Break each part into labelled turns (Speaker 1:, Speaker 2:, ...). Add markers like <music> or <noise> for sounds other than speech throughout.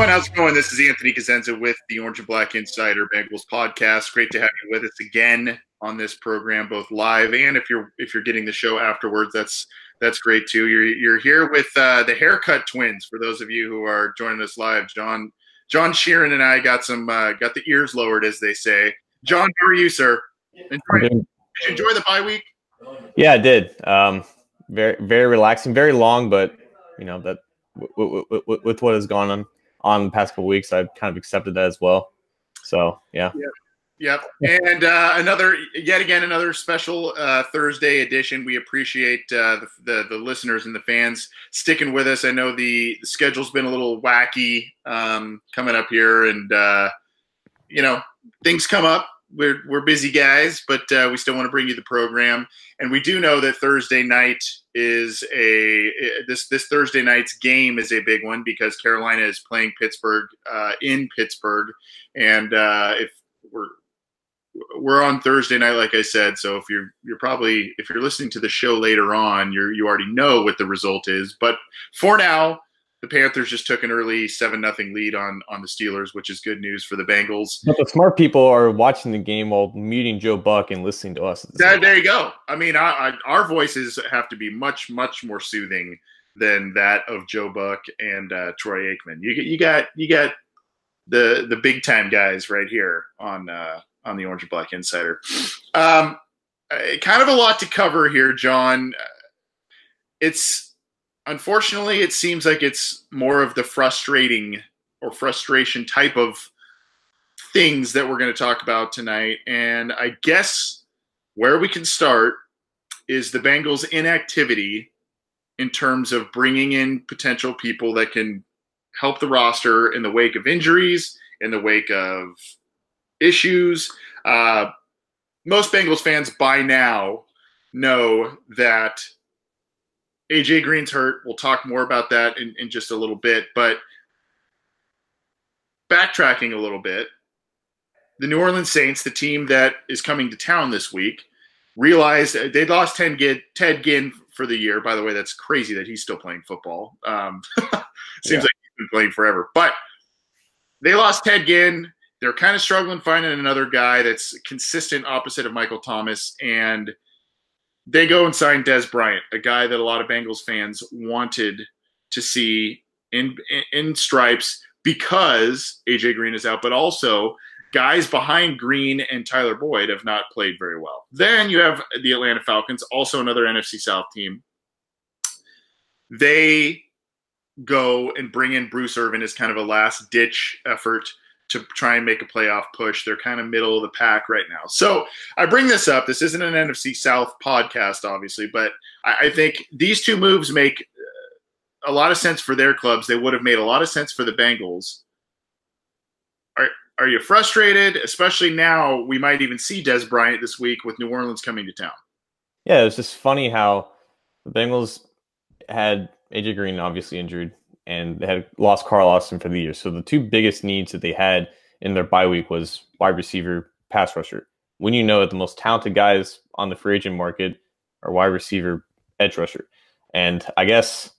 Speaker 1: Everyone, how's it going? This is Anthony Cosenza with the Orange and Black Insider Bengals podcast. Great to have you with us again on this program, both live and if you're if you're getting the show afterwards, that's that's great too. You're you're here with uh, the haircut twins. For those of you who are joining us live, John John Sheeran and I got some uh, got the ears lowered, as they say. John, how are you, sir? Enjoy, did you enjoy the bye week?
Speaker 2: Yeah, I did. Um, very very relaxing, very long, but you know that with, with, with what has gone on on the past couple weeks, I've kind of accepted that as well. So yeah.
Speaker 1: Yep. Yep. And uh, another, yet again, another special uh, Thursday edition. We appreciate uh, the, the, the listeners and the fans sticking with us. I know the, the schedule's been a little wacky um, coming up here, and uh, you know things come up. We're we're busy guys, but uh, we still want to bring you the program. And we do know that Thursday night is a this this Thursday night's game is a big one because Carolina is playing Pittsburgh uh, in Pittsburgh, and uh, if we're we're on Thursday night, like I said. So if you're you're probably if you're listening to the show later on, you you already know what the result is. But for now, the Panthers just took an early seven nothing lead on on the Steelers, which is good news for the Bengals.
Speaker 2: But the smart people are watching the game while muting Joe Buck and listening to us.
Speaker 1: The that, there you go. I mean, I, I, our voices have to be much much more soothing than that of Joe Buck and uh, Troy Aikman. You you got you got the the big time guys right here on uh, on the Orange and Black Insider. Um, kind of a lot to cover here, John. It's unfortunately, it seems like it's more of the frustrating or frustration type of things that we're going to talk about tonight. And I guess where we can start is the Bengals' inactivity in terms of bringing in potential people that can help the roster in the wake of injuries, in the wake of issues. Uh, most Bengals fans by now know that AJ Green's hurt. We'll talk more about that in, in just a little bit. But backtracking a little bit, the New Orleans Saints, the team that is coming to town this week, realized they lost Ted Ginn, Ted Ginn for the year. By the way, that's crazy that he's still playing football. Um, <laughs> seems yeah. like he's been playing forever. But they lost Ted Ginn. They're kind of struggling finding another guy that's consistent opposite of Michael Thomas. And – they go and sign Dez Bryant, a guy that a lot of Bengals fans wanted to see in, in, in stripes because AJ Green is out, but also guys behind Green and Tyler Boyd have not played very well. Then you have the Atlanta Falcons, also another NFC South team. They go and bring in Bruce Irvin as kind of a last ditch effort to try and make a playoff push. They're kind of middle of the pack right now. So I bring this up. This isn't an NFC South podcast, obviously, but I, I think these two moves make uh, a lot of sense for their clubs. They would have made a lot of sense for the Bengals. Are are you frustrated? Especially now, we might even see Dez Bryant this week with New Orleans coming to town.
Speaker 2: Yeah, it's just funny how the Bengals had AJ Green obviously injured and they had lost Carl Lawson for the year. So the two biggest needs that they had in their bye week was wide receiver, pass rusher. when you know that the most talented guys on the free agent market are wide receiver, edge rusher. And I guess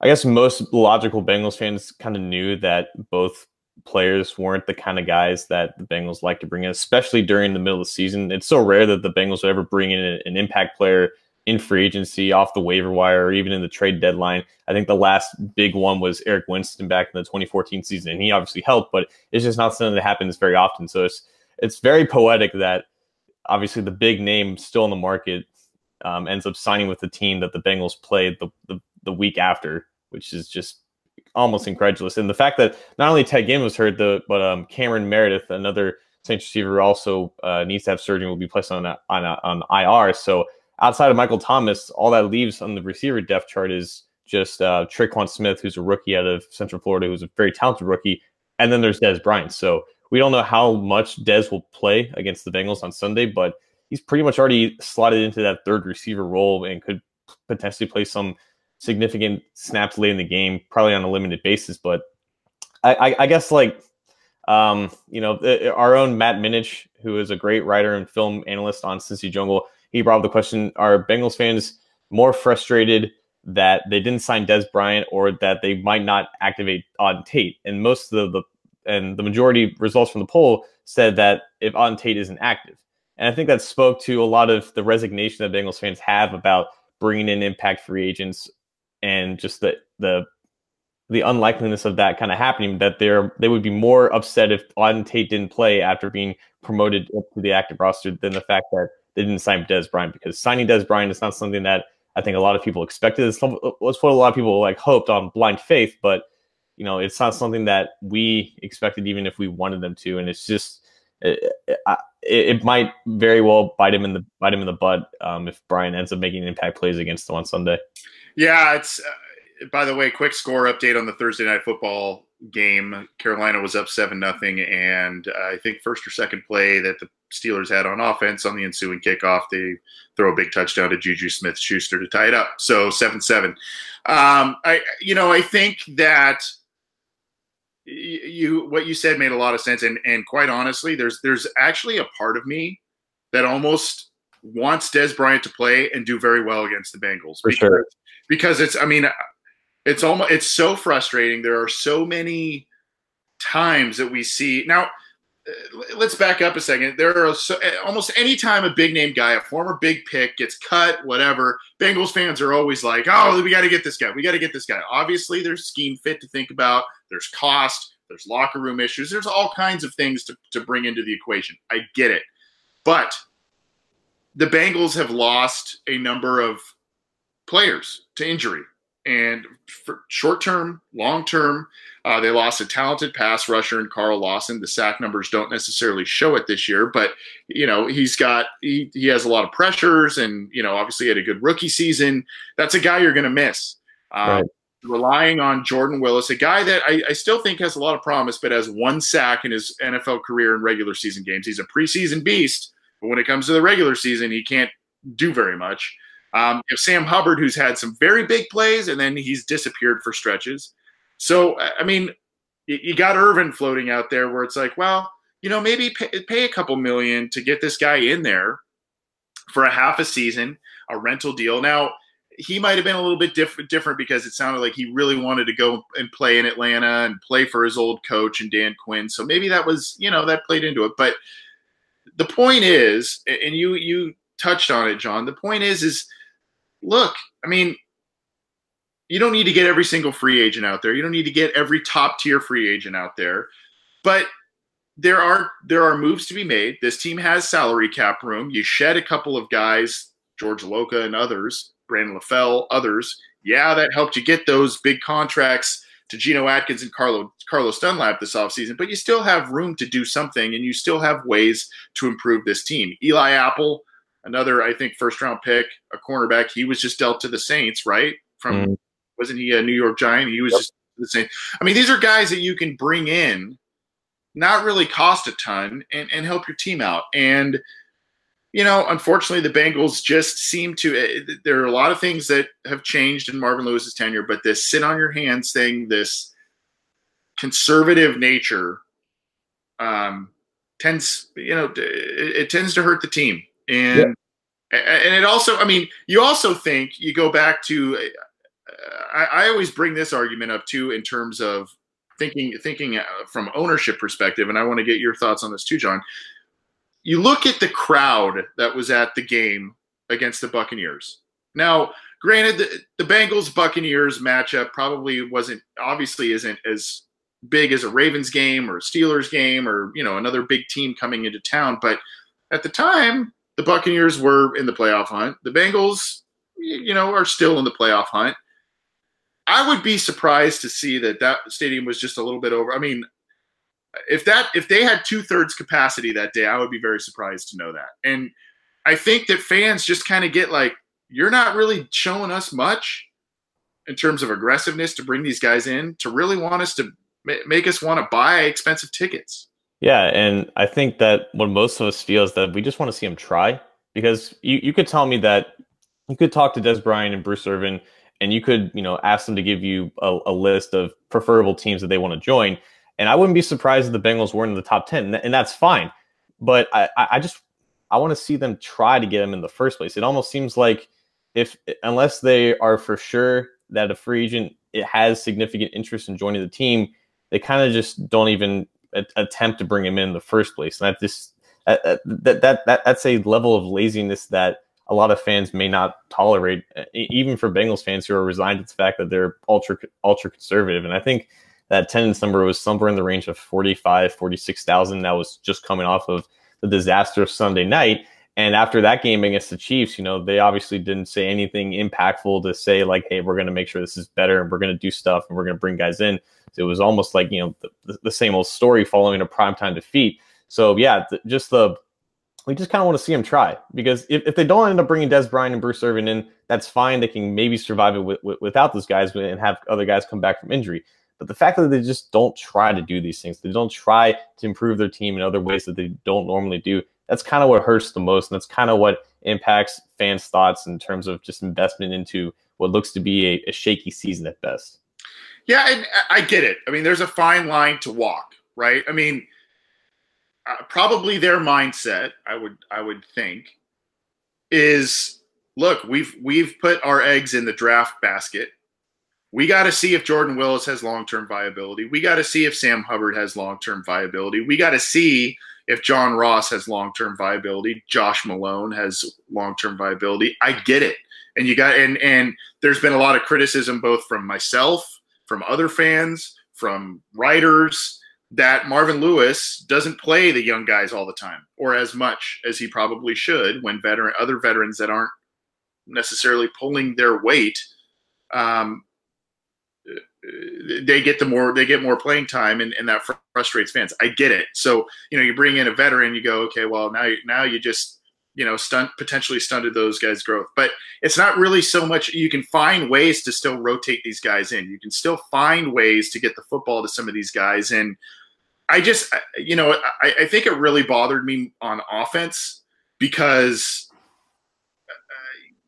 Speaker 2: I guess most logical Bengals fans kind of knew that both players weren't the kind of guys that the Bengals like to bring in, especially during the middle of the season. It's so rare that the Bengals would ever bring in an impact player in free agency, off the waiver wire, or even in the trade deadline. I think the last big one was Eric Winston back in the 2014 season, and he obviously helped, but it's just not something that happens very often. So it's it's very poetic that obviously the big name still in the market um, ends up signing with the team that the Bengals played the, the, the week after, which is just almost incredulous. And the fact that not only Ted Ginn was hurt, the, but um, Cameron Meredith, another Saints receiver, also uh, needs to have surgery, will be placed on a, on a, on IR. So outside of Michael Thomas, all that leaves on the receiver depth chart is just uh, Tre'Quan Smith, who's a rookie out of Central Florida, who's a very talented rookie, and then there's Dez Bryant. So we don't know how much Dez will play against the Bengals on Sunday, but he's pretty much already slotted into that third receiver role and could potentially play some significant snaps late in the game, probably on a limited basis. But I, I, I guess like um, you know, our own Matt Minich, who is a great writer and film analyst on Cincy Jungle, he brought up the question: Are Bengals fans more frustrated that they didn't sign Dez Bryant or that they might not activate Auden Tate? And most of the, and the majority results from the poll said that if Auden Tate isn't active, and I think that spoke to a lot of the resignation that Bengals fans have about bringing in impact free agents and just the the the unlikeliness of that kind of happening, that they're they would be more upset if Auden Tate didn't play after being promoted to the active roster than the fact that they didn't sign Dez Bryant because signing Dez Bryant is not something that I think a lot of people expected. It's what a lot of people like hoped on blind faith, but you know, it's not something that we expected even if we wanted them to. And it's just it, it, it might very well bite him in the bite him in the butt um, if Bryant ends up making impact plays against them on Sunday.
Speaker 1: Yeah, it's. Uh, by the way, quick score update on the Thursday night football game. Carolina was up seven nothing, and uh, I think first or second play that the Steelers had on offense on the ensuing kickoff, they throw a big touchdown to Juju Smith Schuster to tie it up. So seven seven. Um, I you know I think that you what you said made a lot of sense, and and quite honestly, there's there's actually a part of me that almost wants Dez Bryant to play and do very well against the Bengals.
Speaker 2: For
Speaker 1: because,
Speaker 2: sure.
Speaker 1: Because it's I mean it's almost it's so frustrating. There are so many times that we see now let's back up a second. There are so, uh, almost any time a big name guy, a former big pick, gets cut, whatever. Bengals fans are always like, "Oh, we got to get this guy. We got to get this guy." Obviously, there's scheme fit to think about. There's cost. There's locker room issues. There's all kinds of things to, to bring into the equation. I get it, but the Bengals have lost a number of players to injury and for short term, long term, uh, they lost a talented pass rusher in Carl Lawson. The sack numbers don't necessarily show it this year, but you know he's got he, he has a lot of pressures, and you know obviously had a good rookie season. That's a guy you're going to miss. Right. Relying on Jordan Willis, a guy that I, I still think has a lot of promise, but has one sack in his NFL career in regular season games. He's a preseason beast, but when it comes to the regular season, he can't do very much. Um, you have Sam Hubbard, who's had some very big plays, and then he's disappeared for stretches. So, I mean, you got Irvin floating out there where it's like, well, you know, maybe pay, pay, a couple million to get this guy in there for a half a season, a rental deal. Now, he might have been a little bit diff- different because it sounded like he really wanted to go and play in Atlanta and play for his old coach and Dan Quinn. So maybe that was, you know, that played into it. But the point is, and you you touched on it, John. The point is, is look, I mean, you don't need to get every single free agent out there. You don't need to get every top tier free agent out there. But there are there are moves to be made. This team has salary cap room. You shed a couple of guys, George Iloka and others, Brandon LaFell, others. Yeah, that helped you get those big contracts to Geno Atkins and Carlo, Carlos Dunlap this offseason, but you still have room to do something and you still have ways to improve this team. Eli Apple, another, I think, first round pick, a cornerback. He was just dealt to the Saints, right? From mm. wasn't he a New York Giant? He was yep. just the same. I mean, these are guys that you can bring in, not really cost a ton, and, and help your team out. And you know, unfortunately, the Bengals just seem to. Eh, there are a lot of things that have changed in Marvin Lewis's tenure, but this sit on your hands thing, this conservative nature, um, tends, you know, it, it tends to hurt the team. And yeah. and it also, I mean, you also think you go back to. I, I always bring this argument up too in terms of thinking thinking uh, from ownership perspective, and I want to get your thoughts on this too, John. You look at the crowd that was at the game against the Buccaneers. Now, granted, the, the Bengals Buccaneers matchup probably wasn't obviously isn't as big as a Ravens game or a Steelers game or you know another big team coming into town, but at the time the Buccaneers were in the playoff hunt. The Bengals, you know, are still in the playoff hunt. I would be surprised to see that that stadium was just a little bit over. I mean, if that if they had two thirds capacity that day, I would be very surprised to know that. And I think that fans just kind of get like, you're not really showing us much in terms of aggressiveness to bring these guys in to really want us to make us want to buy expensive tickets.
Speaker 2: Yeah, and I think that what most of us feel is that we just want to see them try because you, you could tell me that you could talk to Dez Bryant and Bruce Irvin and you could you know ask them to give you a, a list of preferable teams that they want to join and i wouldn't be surprised if the bengals weren't in the top 10 and that's fine but i i just i want to see them try to get them in the first place. It almost seems like if unless they are for sure that a free agent it has significant interest in joining the team they kind of just don't even attempt to bring him in, in the first place and that just that, that, that, that that's a level of laziness that a lot of fans may not tolerate, uh, even for Bengals fans who are resigned to the fact that they're ultra ultra conservative. And I think that attendance number was somewhere in the range of 45, 46,000. That was just coming off of the disaster of Sunday night. And after that game against the Chiefs, you know, they obviously didn't say anything impactful to say, like, hey, we're going to make sure this is better and we're going to do stuff and we're going to bring guys in. It was almost like, you know, the, the same old story following a primetime defeat. So, yeah, th- just the we just kind of want to see them try because if, if they don't end up bringing Dez Bryant and Bruce Irvin in, that's fine. They can maybe survive it with, with, without those guys and have other guys come back from injury. But the fact that they just don't try to do these things, they don't try to improve their team in other ways that they don't normally do, that's kind of what hurts the most. And that's kind of what impacts fans' thoughts in terms of just investment into what looks to be a, a shaky season at best.
Speaker 1: Yeah, and I get it. I mean, there's a fine line to walk, right? I mean, uh, probably their mindset, I would I would think, is look, we've we've put our eggs in the draft basket. We got to see if Jordan Willis has long-term viability. We got to see if Sam Hubbard has long-term viability. We got to see if John Ross has long-term viability. Josh Malone has long-term viability. I get it. And you got and and there's been a lot of criticism both from myself, from other fans, from writers, that Marvin Lewis doesn't play the young guys all the time or as much as he probably should when veteran other veterans that aren't necessarily pulling their weight um, they get the more they get more playing time and, and that frustrates fans. I get it. So you know you bring in a veteran you go okay well now now you just you know stunt potentially stunted those guys growth but it's not really so much you can find ways to still rotate these guys in you can still find ways to get the football to some of these guys and I just, you know, I, I think it really bothered me on offense because uh,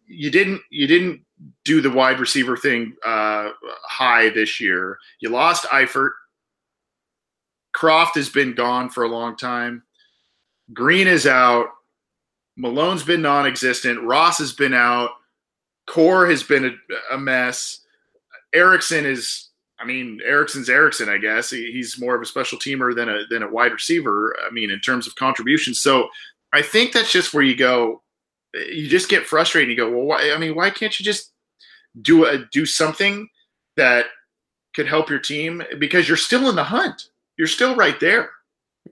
Speaker 1: you didn't you didn't do the wide receiver thing uh, high this year. You lost Eifert. Croft has been gone for a long time. Green is out. Malone's been non-existent. Ross has been out. Core has been a, a mess. Erickson is I mean, Erickson's Erickson, I guess. He, he's more of a special teamer than a than a wide receiver. I mean, in terms of contributions. So I think that's just where you go. You just get frustrated. You go, well, why, I mean, why can't you just do a do something that could help your team because you're still in the hunt. You're still right there.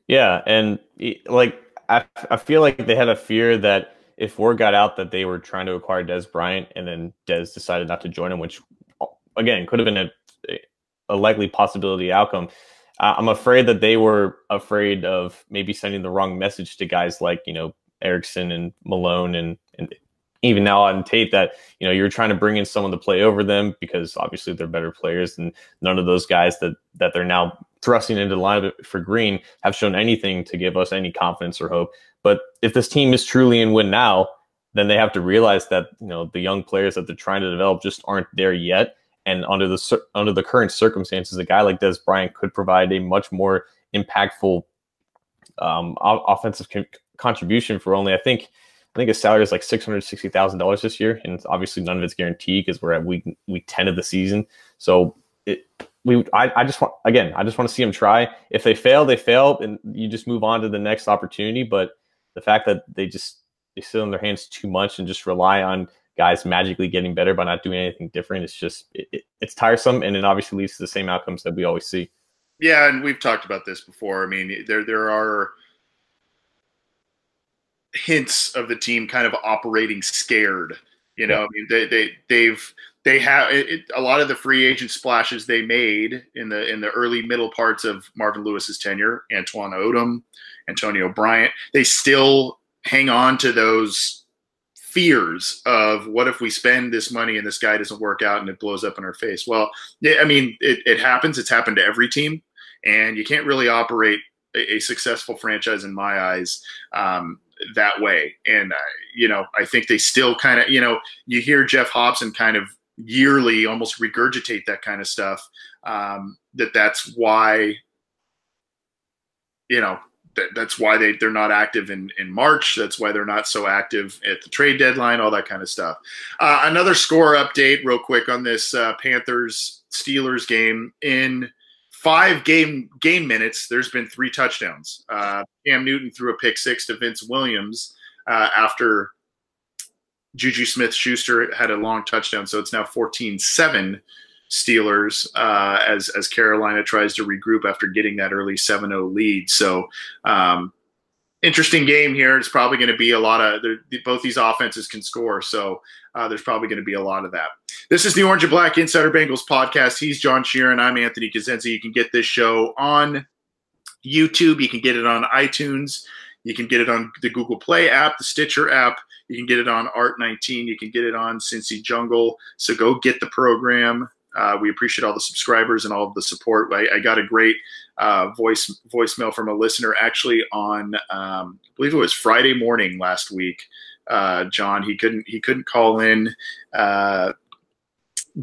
Speaker 2: Yeah, and like I, I feel like they had a fear that if word got out that they were trying to acquire Dez Bryant and then Dez decided not to join him, which again could have been a a likely possibility outcome. Uh, I'm afraid that they were afraid of maybe sending the wrong message to guys like you know Erickson and Malone and and even now on Tate that you know you're trying to bring in someone to play over them because obviously they're better players and none of those guys that that they're now thrusting into the lineup for Green have shown anything to give us any confidence or hope. But if this team is truly in win now, then they have to realize that you know the young players that they're trying to develop just aren't there yet and under the under the current circumstances, a guy like Dez Bryant could provide a much more impactful um, offensive con- contribution for only I think I think his salary is like six hundred sixty thousand dollars this year, and obviously none of it's guaranteed because we're at week week ten of the season. So it we I, I just want again I just want to see them try. If they fail, they fail, and you just move on to the next opportunity. But the fact that they just they sit on their hands too much and just rely on guys magically getting better by not doing anything different, it's just it, it, it's tiresome, and it obviously leads to the same outcomes that we always see.
Speaker 1: Yeah, and we've talked about this before. I mean, there there are hints of the team kind of operating scared. You know, I mean, they they they've they have it, a lot of the free agent splashes they made in the in the early middle parts of Marvin Lewis's tenure, Antwan Odom, Antonio Bryant. They still hang on to those fears of what if we spend this money and this guy doesn't work out and it blows up in our face. Well, I mean, it, it happens. It's happened to every team, and you can't really operate a, a successful franchise in my eyes um, that way. And, uh, you know, I think they still kind of, you know, you hear Geoff Hobson kind of yearly almost regurgitate that kind of stuff. Um, that that's why, you know, that, that's why they, they're not active in, in March. That's why they're not so active at the trade deadline, all that kind of stuff. Uh, another score update, real quick, on this uh, Panthers Steelers game in five game game minutes, there's been three touchdowns. Uh, Cam Newton threw a pick six to Vince Williams uh, after Juju Smith Schuster had a long touchdown. So it's now 14 7 Steelers uh, as, as Carolina tries to regroup after getting that early 7 0 lead. So, um, interesting game here. It's probably going to be a lot of both these offenses can score. So, uh, there's probably going to be a lot of that. This is the Orange and Black Insider Bengals podcast. He's John Sheeran. I'm Anthony Cosenza. You can get this show on YouTube. You can get it on iTunes. You can get it on the Google Play app, the Stitcher app. You can get it on Art19. You can get it on Cincy Jungle. So go get the program. Uh, we appreciate all the subscribers and all of the support. I, I got a great uh, voice voicemail from a listener actually on um, I believe it was Friday morning last week uh, John. He couldn't he couldn't call in uh,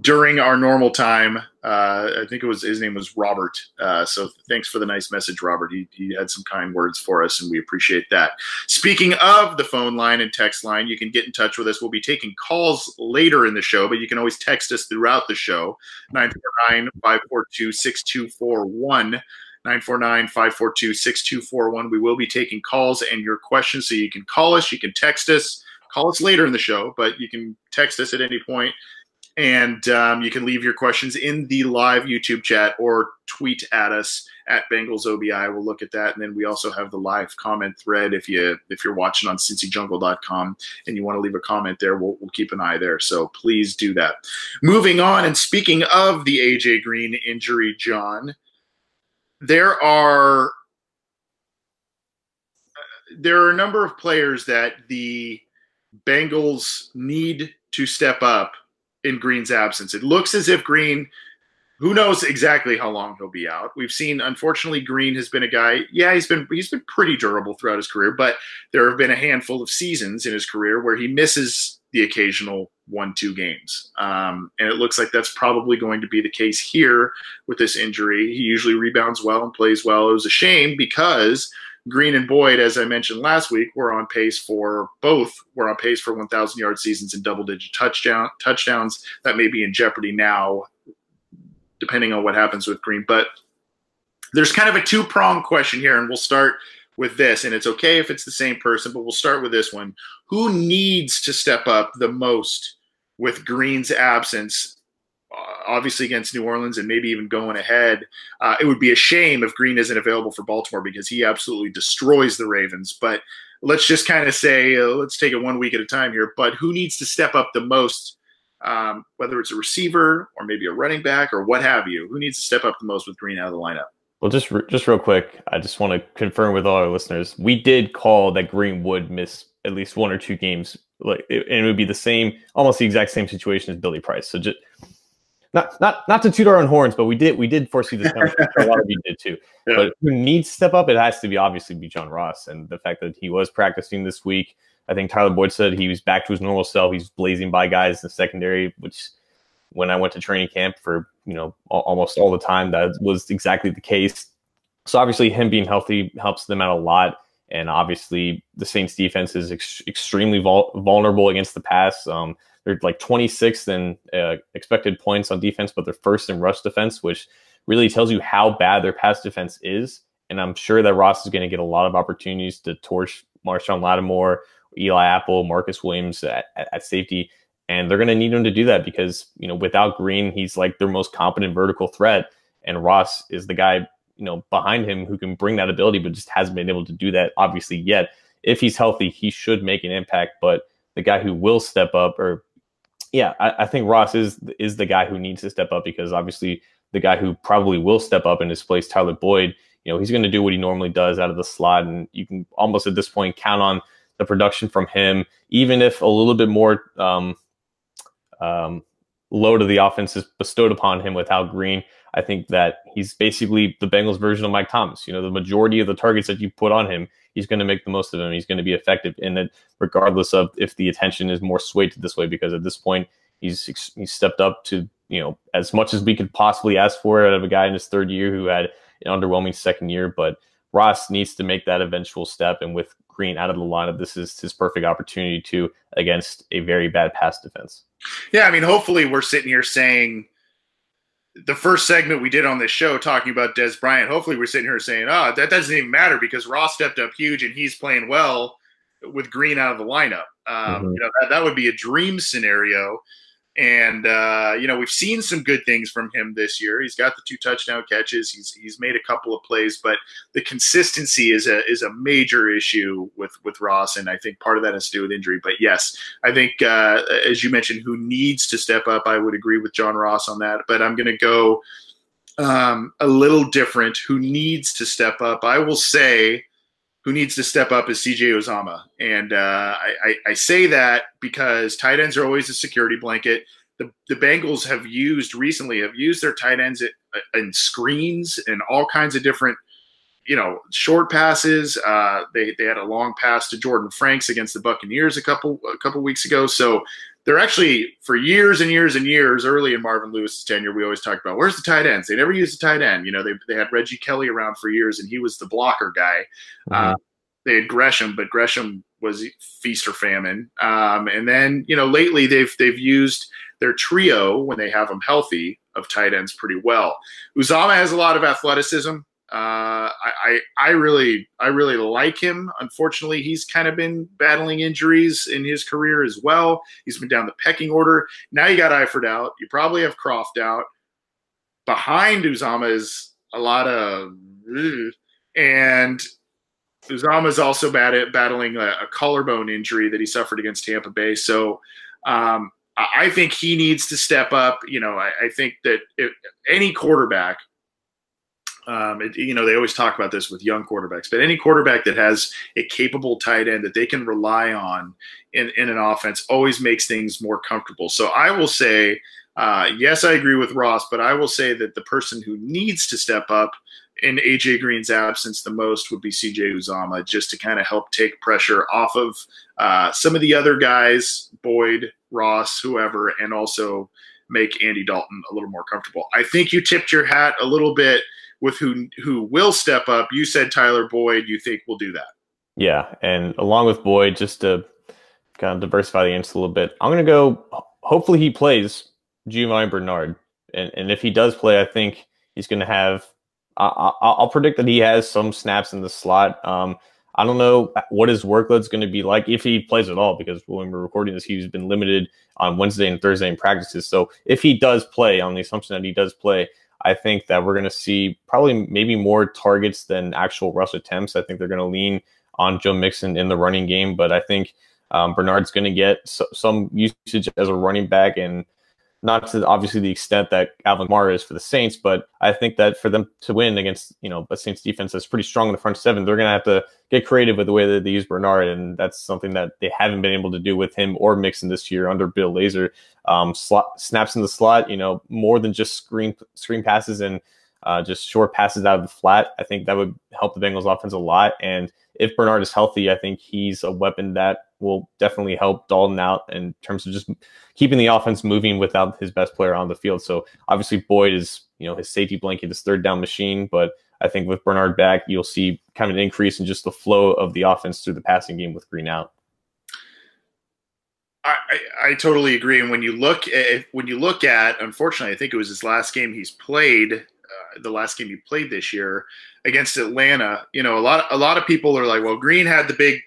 Speaker 1: during our normal time. Uh, I think it was his name was Robert. Uh, so thanks for the nice message, Robert. He, he had some kind words for us, and we appreciate that. Speaking of the phone line and text line, you can get in touch with us. We'll be taking calls later in the show, but you can always text us throughout the show 949 542 6241. 949-542-6241. We will be taking calls and your questions. So you can call us, you can text us, call us later in the show, but you can text us at any point and um, you can leave your questions in the live YouTube chat or tweet at us at Bengals OBI. We'll look at that, and then we also have the live comment thread. If you if you're watching on CincyJungle.com and you want to leave a comment there, we'll, we'll keep an eye there. So please do that. Moving on, and speaking of the AJ Green injury, John, there are there are a number of players that the Bengals need to step up in Green's absence. It looks as if Green, who knows exactly how long he'll be out. We've seen, unfortunately, Green has been a guy. Yeah, he's been he's been pretty durable throughout his career, but there have been a handful of seasons in his career where he misses the occasional one two games. Um, and it looks like that's probably going to be the case here with this injury. He usually rebounds well and plays well. It was a shame because Green and Boyd, as I mentioned last week, were on pace for both were on pace for 1,000 yard seasons and double digit touchdown touchdowns. That may be in jeopardy now, depending on what happens with Green. But there's kind of a two prong question here, and we'll start with this. And it's okay if it's the same person, but we'll start with this one. Who needs to step up the most with Green's absence, obviously against New Orleans and maybe even going ahead. Uh, it would be a shame if Green isn't available for Baltimore because he absolutely destroys the Ravens. But let's just kind of say, uh, let's take it one week at a time here. But who needs to step up the most? Um, whether it's a receiver or maybe a running back or what have you, who needs to step up the most with Green out of the lineup?
Speaker 2: Well, just re- just real quick, I just want to confirm with all our listeners, we did call that Green would miss at least one or two games like it, and it would be the same, almost the exact same situation as Billy Price. So just not not not to toot our own horns, but we did we did foresee this coming. <laughs> a lot of you did too. Yeah. But who needs to step up? It has to be obviously be John Ross, and the fact that he was practicing this week. I think Tyler Boyd said he was back to his normal self. He's blazing by guys in the secondary, which when I went to training camp for you know almost all the time, that was exactly the case. So obviously, him being healthy helps them out a lot. And obviously, the Saints defense is ex- extremely vul- vulnerable against the pass. Um, they're like 26th in uh, expected points on defense, but they're first in rush defense, which really tells you how bad their pass defense is. And I'm sure that Ross is going to get a lot of opportunities to torch Marshon Lattimore, Eli Apple, Marcus Williams at, at safety. And they're going to need him to do that because, you know, without Green, he's like their most competent vertical threat. And Ross is the guy, you know, behind him who can bring that ability, but just hasn't been able to do that, obviously, yet. If he's healthy, he should make an impact. But the guy who will step up, or yeah, I, I think Ross is is the guy who needs to step up because obviously the guy who probably will step up in his place, Tyler Boyd, you know, he's going to do what he normally does out of the slot. And you can almost at this point count on the production from him, even if a little bit more um, um, load of the offense is bestowed upon him with Al Green. I think that he's basically the Bengals version of Mike Thomas. You know, the majority of the targets that you put on him, he's going to make the most of him. He's going to be effective in it, regardless of if the attention is more swayed to this way. Because at this point, he's he's stepped up to you know as much as we could possibly ask for out of a guy in his third year who had an underwhelming second year. But Ross needs to make that eventual step, and with Green out of the lineup, this is his perfect opportunity to against a very bad pass defense.
Speaker 1: Yeah, I mean, hopefully we're sitting here saying the first segment we did on this show talking about Dez Bryant. Hopefully we're sitting here saying, oh, that doesn't even matter because Ross stepped up huge and he's playing well with Green out of the lineup. Um, mm-hmm. You know, that, that would be a dream scenario. And uh, you know, we've seen some good things from him this year. He's got the two touchdown catches. He's he's made a couple of plays, but the consistency is a is a major issue with with Ross, and I think part of that has to do with injury. But yes, I think uh, as you mentioned, who needs to step up? I would agree with John Ross on that. But I'm going to go um, a little different. Who needs to step up? I will say who needs to step up is CJ Uzomah. And uh, I, I, say that because tight ends are always a security blanket. The, the Bengals have used recently have used their tight ends in screens and all kinds of different, you know, short passes. Uh, they, they had a long pass to Jordan Franks against the Buccaneers a couple a couple weeks ago. So they're actually for years and years and years early in Marvin Lewis's tenure, we always talked about where's the tight ends. They never used a tight end. You know, they, they had Reggie Kelly around for years, and he was the blocker guy. Mm-hmm. Uh, they had Gresham, but Gresham was feast or famine. Um, and then you know lately they've they've used their trio when they have them healthy of tight ends pretty well. Uzomah has a lot of athleticism. Uh, I, I, really I really like him. Unfortunately, he's kind of been battling injuries in his career as well. He's been down the pecking order. Now you got Eifert out. You probably have Croft out. Behind Uzomah is a lot of and Uzomah is also bad at battling a, a, collarbone injury that he suffered against Tampa Bay. So um, I think he needs to step up. You know, I, I think that if, any quarterback um, it, you know, they always talk about this with young quarterbacks, but any quarterback that has a capable tight end that they can rely on in, in an offense always makes things more comfortable. So I will say, uh, yes, I agree with Ross, but I will say that the person who needs to step up in AJ Green's absence the most would be CJ Uzomah, just to kind of help take pressure off of uh, some of the other guys, Boyd, Ross, whoever, and also make Andy Dalton a little more comfortable. I think you tipped your hat a little bit with who who will step up. You said Tyler Boyd. You think will do that?
Speaker 2: Yeah, and along with Boyd, just to kind of diversify the answer a little bit, I'm going to go. Hopefully, he plays Giovani Bernard, and and if he does play, I think he's going to have. I, will predict that he has some snaps in the slot. Um, I don't know what his workload's going to be like if he plays at all, because when we're recording this, he's been limited on Wednesday and Thursday in practices. So if he does play, on the assumption that he does play, I think that we're going to see probably maybe more targets than actual rush attempts. I think they're going to lean on Joe Mixon in the running game, but I think um, Bernard's going to get so, some usage as a running back and not to obviously the extent that Alvin Kamara is for the Saints, but I think that for them to win against you know a Saints defense that's pretty strong in the front seven, they're going to have to get creative with the way that they use Bernard, and that's something that they haven't been able to do with him or Mixon this year under Bill Lazor. Um, slot, snaps in the slot, you know, more than just screen screen passes and uh, just short passes out of the flat. I think that would help the Bengals offense a lot. And if Bernard is healthy, I think he's a weapon that will definitely help Dalton out in terms of just keeping the offense moving without his best player on the field. So obviously Boyd is, you know, his safety blanket, his third down machine, but I think with Bernard back, you'll see kind of an increase in just the flow of the offense through the passing game with Green out.
Speaker 1: I, I, totally agree. And when you look at when you look at, unfortunately, I think it was his last game he's played, uh, the last game he played this year against Atlanta. You know, a lot a lot of people are like, well, Green had the big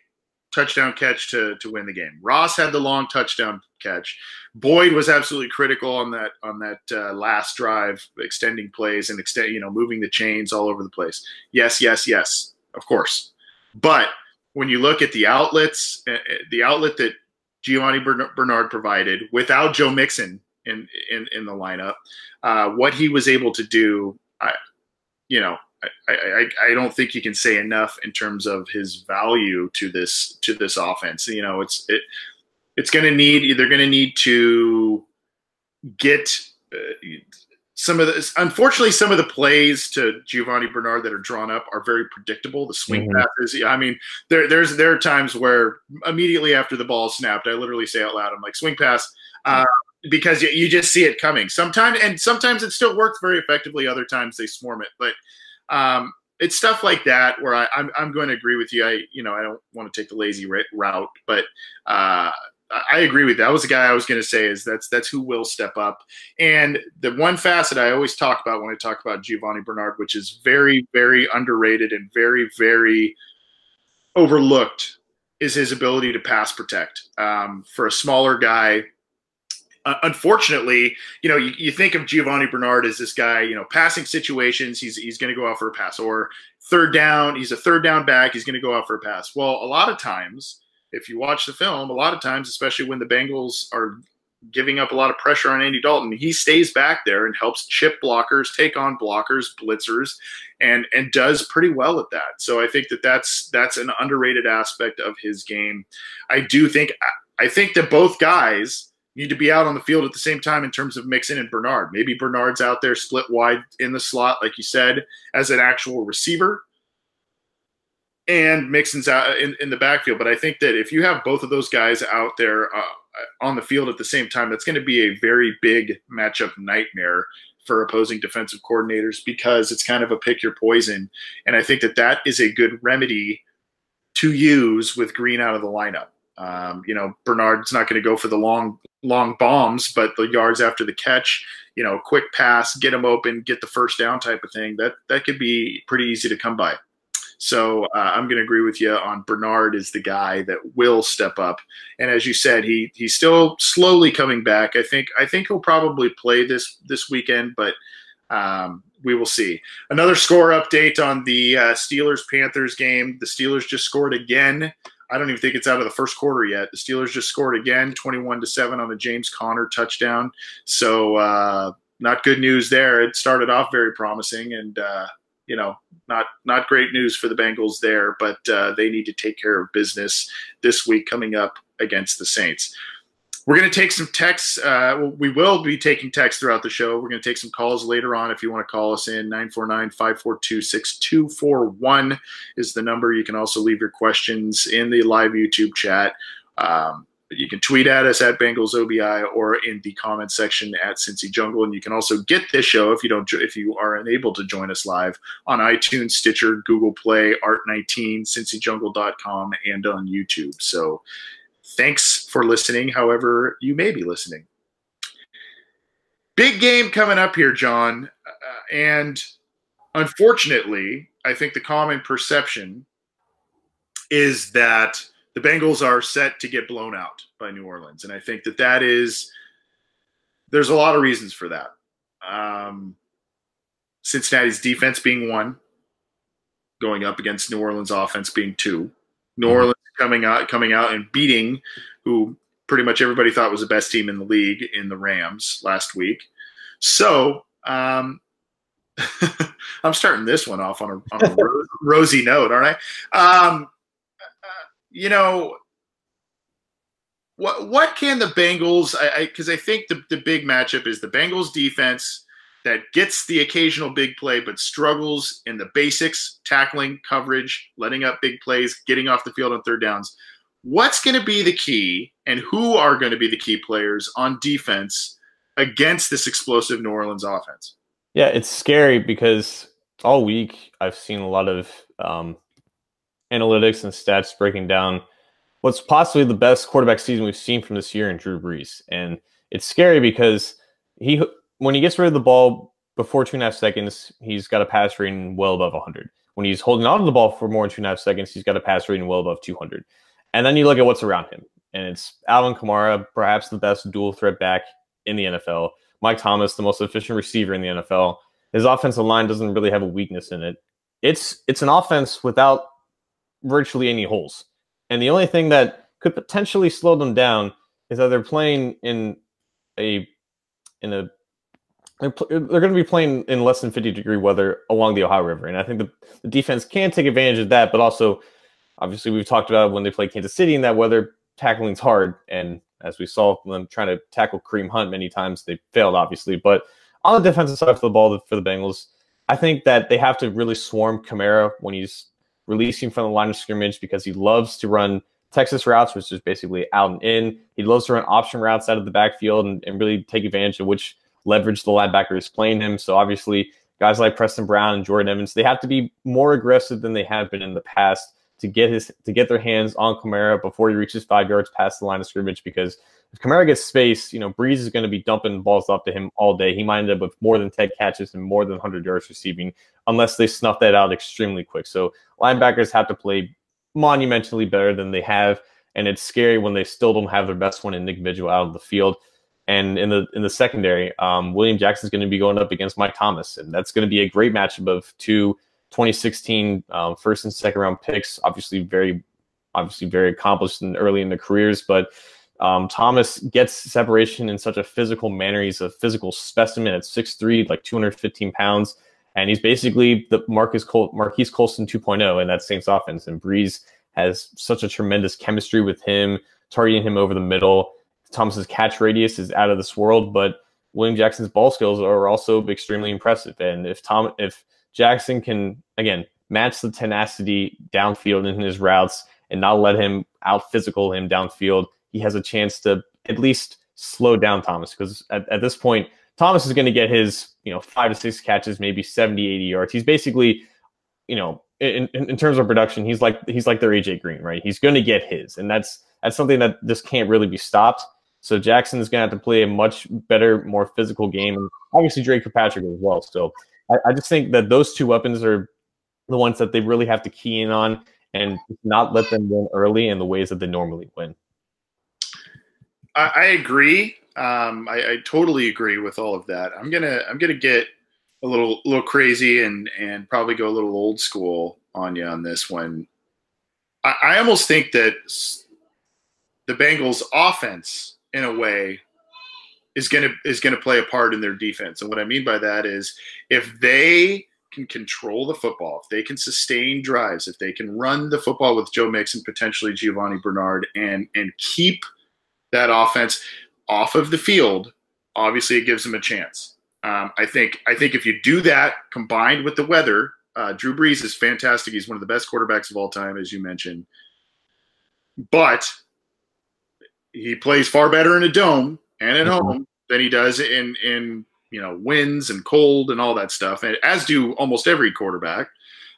Speaker 1: touchdown catch to to win the game. Ross had the long touchdown catch. Boyd was absolutely critical on that on that uh, last drive, extending plays and extend, you know, moving the chains all over the place. Yes, yes, yes, of course. But when you look at the outlets, uh, uh the outlet that Giovani Bernard provided without Joe Mixon in in, in the lineup, uh, what he was able to do, I, you know, I, I, I don't think you can say enough in terms of his value to this to this offense. You know, it's it it's going to need they're going to need to get uh, some of the unfortunately some of the plays to Giovani Bernard that are drawn up are very predictable. The swing mm-hmm. passes, I mean, there there's there are times where immediately after the ball snapped, I literally say out loud, I'm like swing pass. Uh, because you, you just see it coming. Sometimes, and sometimes it still works very effectively. Other times they swarm it, but um, it's stuff like that where I, I'm, I'm going to agree with you. I, you know, I don't want to take the lazy route, but uh, I agree with you. that. Was the guy I was going to say is that's that's who will step up. And the one facet I always talk about when I talk about Giovani Bernard, which is very very underrated and very very overlooked, is his ability to pass protect. Um, for a smaller guy, uh, unfortunately, you know, you, you think of Giovani Bernard as this guy, you know, passing situations, he's he's going to go out for a pass, or third down, he's a third down back, he's going to go out for a pass. Well, a lot of times if you watch the film, a lot of times, especially when the Bengals are giving up a lot of pressure on Andy Dalton, he stays back there and helps chip blockers, take on blockers, blitzers, and and does pretty well at that. So I think that that's that's an underrated aspect of his game. I do think I think that both guys need to be out on the field at the same time in terms of Mixon and Bernard. Maybe Bernard's out there split wide in the slot, like you said, as an actual receiver and Mixon's out in, in the backfield. But I think that if you have both of those guys out there uh, on the field at the same time, that's going to be a very big matchup nightmare for opposing defensive coordinators because it's kind of a pick your poison. And I think that that is a good remedy to use with Green out of the lineup. Um, you know, Bernard's not going to go for the long, long bombs, but the yards after the catch, you know, quick pass, get them open, get the first down type of thing. That that could be pretty easy to come by. So uh, I'm going to agree with you on Bernard is the guy that will step up. And as you said, he he's still slowly coming back. I think I think he'll probably play this this weekend, but um, we will see. Another score update on the uh, Steelers Panthers game. The Steelers just scored again. I don't even think it's out of the first quarter yet. The Steelers just scored again, 21 to 7 on the James Conner touchdown. So, uh, not good news there. It started off very promising, and uh, you know, not not great news for the Bengals there, but uh, they need to take care of business this week coming up against the Saints. We're going to take some texts. Uh, we will be taking texts throughout the show. We're going to take some calls later on. If you want to call us in, 949 542 6241 is the number. You can also leave your questions in the live YouTube chat. Um, you can tweet at us at Bengals OBI or in the comment section at Cincy Jungle. And you can also get this show if you don't if you are unable to join us live on iTunes, Stitcher, Google Play, Art19, CincyJungle.com, and on YouTube. So thanks for listening, however you may be listening. Big game coming up here, John. Uh, and unfortunately, I think the common perception is that – the Bengals are set to get blown out by New Orleans, and I think that that is there's a lot of reasons for that. Um, Cincinnati's defense being one, going up against New Orleans offense being two. New mm-hmm. Orleans coming out coming out and beating who pretty much everybody thought was the best team in the league in the Rams last week. So um, <laughs> I'm starting this one off on a, on a <laughs> rosy note, aren't I? Um, you know, what what can the Bengals? I because I, I, think the the big matchup is the Bengals defense that gets the occasional big play but struggles in the basics, tackling, coverage, letting up big plays, getting off the field on third downs. What's going to be the key, and who are going to be the key players on defense against this explosive New Orleans offense?
Speaker 2: Yeah, it's scary because all week I've seen a lot of um, analytics and stats breaking down what's possibly the best quarterback season we've seen from this year in Drew Brees, and it's scary because he when he gets rid of the ball before two and a half seconds, he's got a pass rating well above 100. When he's holding on to the ball for more than two and a half seconds, he's got a pass rating well above 200. And then you look at what's around him, and it's Alvin Kamara, perhaps the best dual threat back in the NFL. Mike Thomas, the most efficient receiver in the NFL. His offensive line doesn't really have a weakness in it. It's it's an offense without virtually any holes. And the only thing that could potentially slow them down is that they're playing in a in a they're, going to be playing in less than 50 degree weather along the Ohio River. And I think the, the defense can take advantage of that, but also obviously we've talked about when they play Kansas City in that weather, tackling's hard. And as we saw them trying to tackle Kareem Hunt many times, they failed obviously. But on the defensive side of the ball for the Bengals, I think that they have to really swarm Kamara when he's releasing from the line of scrimmage because he loves to run Texas routes, which is basically out and in. He loves to run option routes out of the backfield and, and really take advantage of which leverage the linebacker is playing him. So obviously, guys like Preston Brown and Jordan Evans, they have to be more aggressive than they have been in the past to get his to get their hands on Kamara before he reaches five yards past the line of scrimmage. Because if Kamara gets space, you know Brees is going to be dumping balls off to him all day. He might end up with more than ten catches and more than 100 yards receiving, unless they snuff that out extremely quick. So linebackers have to play monumentally better than they have, and it's scary when they still don't have their best one in Nick Vigil out of the field. And in the in the secondary, um, William Jackson is going to be going up against Mike Thomas, and that's going to be a great matchup of two 2016 um, first and second round picks. Obviously, very obviously very accomplished and early in their careers, but um, Thomas gets separation in such a physical manner. He's a physical specimen at 6'3", like 215 pounds, and he's basically the Marcus Col- Marquise Colston 2.0 in that Saints offense. And Brees has such a tremendous chemistry with him, targeting him over the middle. Thomas's catch radius is out of this world, but William Jackson's ball skills are also extremely impressive. And if Tom, if Jackson can again match the tenacity downfield in his routes and not let him out physical him downfield, he has a chance to at least slow down Thomas because at, at this point, Thomas is going to get his you know five to six catches, maybe 70, 80 yards. He's basically, you know, in, in, in terms of production, he's like he's like their AJ Green, right? He's going to get his, and that's that's something that just can't really be stopped. So Jackson is going to have to play a much better, more physical game, and obviously Dre Kirkpatrick as well. So I, I just think that those two weapons are the ones that they really have to key in on and not let them win early in the ways that they normally win.
Speaker 1: I, I agree. Um, I, I, totally agree with all of that. I'm gonna I'm gonna get a little little crazy and and probably go a little old school on you on this one. I, I almost think that the Bengals' offense in a way is going to is going to play a part in their defense. And what I mean by that is if they can control the football, if they can sustain drives, if they can run the football with Joe Mixon, potentially Giovani Bernard, and and keep that offense off of the field, obviously it gives them a chance. Um, I think I think if you do that combined with the weather, uh, Drew Brees is fantastic. He's one of the best quarterbacks of all time, as you mentioned. But he plays far better in a dome and at mm-hmm. home than he does in in you know winds and cold and all that stuff, and as do almost every quarterback.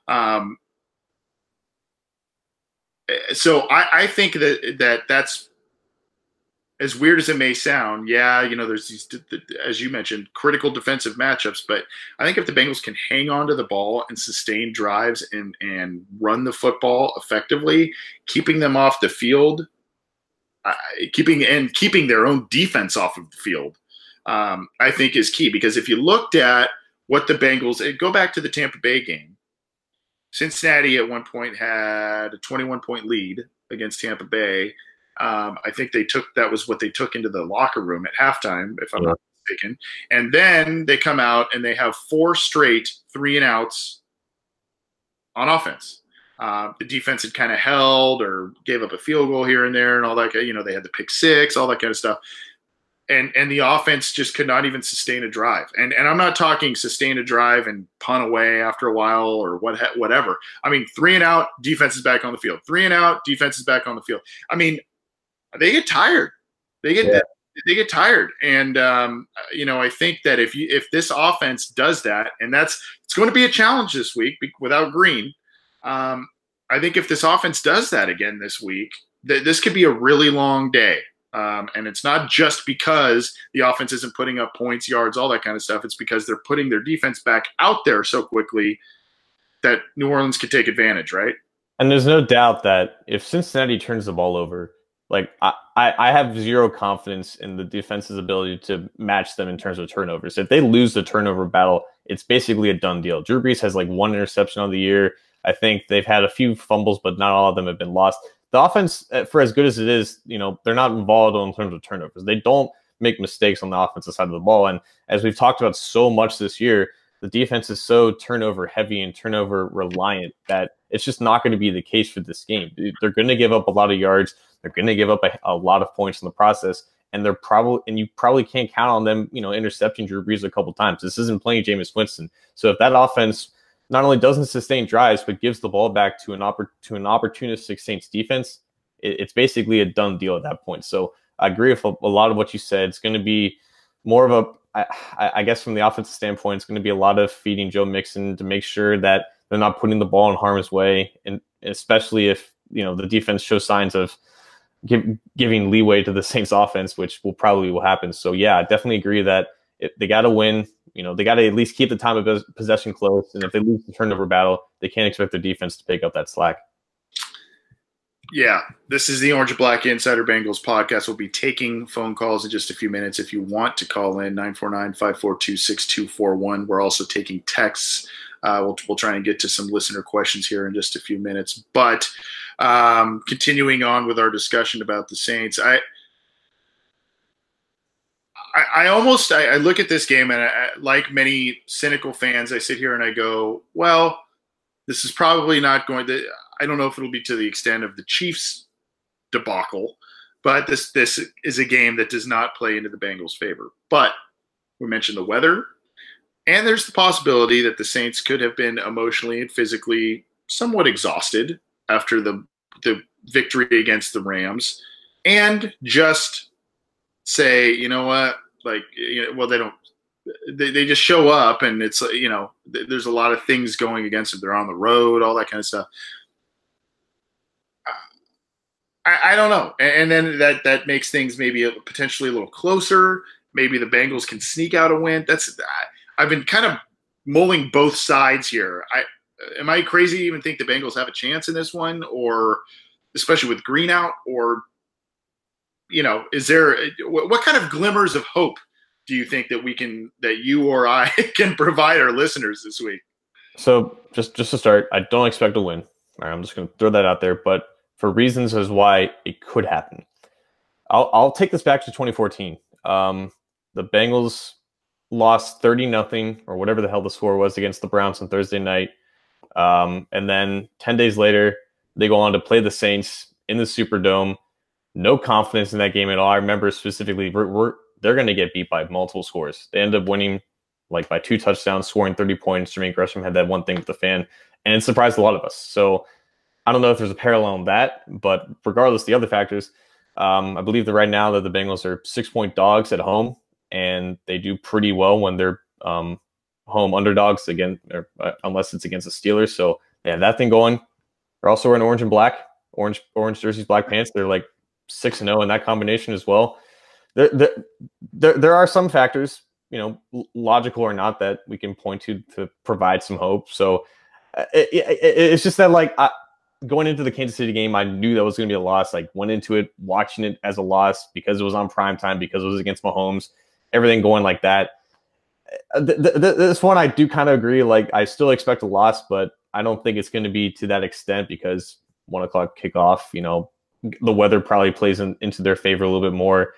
Speaker 1: Um, so I, I think that that that's as weird as it may sound, yeah, you know, there's these, as you mentioned, critical defensive matchups. But I think if the Bengals can hang on to the ball and sustain drives and and run the football effectively, keeping them off the field, uh, keeping and keeping their own defense off of the field, um, I think is key. Because if you looked at what the Bengals, go back to the Tampa Bay game. Cincinnati at one point had a 21 point lead against Tampa Bay um, I think they took that was what they took into the locker room at halftime, if I'm yeah. not mistaken. And then they come out and they have four straight three and outs on offense. Uh, the defense had kind of held or gave up a field goal here and there and all that. You know, they had the pick six, all that kind of stuff. And and the offense just could not even sustain a drive. And and I'm not talking sustain a drive and punt away after a while or what whatever. I mean, three and out, defense is back on the field. Three and out, defense is back on the field. I mean, they get tired. They get yeah. they get tired, and um, you know I think that if you if this offense does that, and that's it's going to be a challenge this week without Green. Um, I think if this offense does that again this week, th- this could be a really long day. Um, and it's not just because the offense isn't putting up points, yards, all that kind of stuff. It's because they're putting their defense back out there so quickly that New Orleans can take advantage, right?
Speaker 2: And there's no doubt that if Cincinnati turns the ball over, like I, I have zero confidence in the defense's ability to match them in terms of turnovers. If they lose the turnover battle, it's basically a done deal. Drew Brees has like one interception on the year. I think they've had a few fumbles, but not all of them have been lost. The offense, uh, for as good as it is, you know, they're not involved in terms of turnovers. They don't make mistakes on the offensive side of the ball. And as we've talked about so much this year, the defense is so turnover heavy and turnover reliant that it's just not going to be the case for this game. They're going to give up a lot of yards. They're going to give up a, a, lot of points in the process, and they're probably and you probably can't count on them, you know, intercepting Drew Brees a couple times. This isn't playing Jameis Winston, so if that offense not only doesn't sustain drives but gives the ball back to an oppor- to an opportunistic Saints defense, it, it's basically a done deal at that point. So I agree with a, a lot of what you said. It's going to be more of a I, I, guess from the offensive standpoint, it's going to be a lot of feeding Joe Mixon to make sure that they're not putting the ball in harm's way, and especially if you know the defense shows signs of give, giving leeway to the Saints offense, which will probably will happen. So yeah, I definitely agree that it, they got to win. You know, they got to at least keep the time of possession close, and if they lose the turnover battle, they can't expect their defense to pick up that slack.
Speaker 1: Yeah, this is the Orange Black Insider Bengals podcast. We'll be taking phone calls in just a few minutes. If you want to call in, 949 542 6241. We're also taking texts. Uh, we'll, we'll try and get to some listener questions here in just a few minutes. But um, continuing on with our discussion about the Saints, I I, I almost I, I, look at this game and I, like many cynical fans, I sit here and I go, well, this is probably not going to. I don't know if it'll be to the extent of the Chiefs debacle, but this this is a game that does not play into the Bengals' favor. But we mentioned the weather, and there's the possibility that the Saints could have been emotionally and physically somewhat exhausted after the the victory against the Rams, and just say, you know what, like, you know, well, they don't. They, they just show up and it's you know there's a lot of things going against them. They're on the road, all that kind of stuff. I, I don't know, and, and then that that makes things maybe a, potentially a little closer. Maybe the Bengals can sneak out a win. That's I've been kind of mulling both sides here. I am I crazy to even think the Bengals have a chance in this one, or especially with Green out, or you know, is there what kind of glimmers of hope do you think that we can that you or I <laughs> can provide our listeners this week?
Speaker 2: So just just to start, I don't expect a win. I'm just going to throw that out there, but for reasons as why it could happen. I'll I'll take this back to 2014. Um, the Bengals lost 30 nothing or whatever the hell the score was against the Browns on Thursday night. Um, and then 10 days later, they go on to play the Saints in the Superdome. No confidence in that game at all. I remember specifically, we're, we're they're going to get beat by multiple scores. They end up winning like by two touchdowns, scoring 30 points. Jermaine Gresham had that one thing with the fan, and it surprised a lot of us. So I don't know if there's a parallel in that, but regardless, the other factors, um, I believe that right now that the Bengals are six point dogs at home and they do pretty well when they're um, home underdogs again, or, uh, unless it's against the Steelers. So they have that thing going. They're also wearing orange and black, orange orange jerseys, black pants. They're like six and zero oh in that combination as well. There, there, there, are some factors, you know, logical or not, that we can point to to provide some hope. So uh, it, it, it's just that like I, going into the Kansas City game, I knew that was going to be a loss. Like went into it watching it as a loss because it was on prime time because it was against Mahomes everything going like that. Uh, th- th- this one, I do kind of agree. Like, I still expect a loss, but I don't think it's going to be to that extent because one o'clock kickoff, you know, the weather probably plays in, into their favor a little bit more.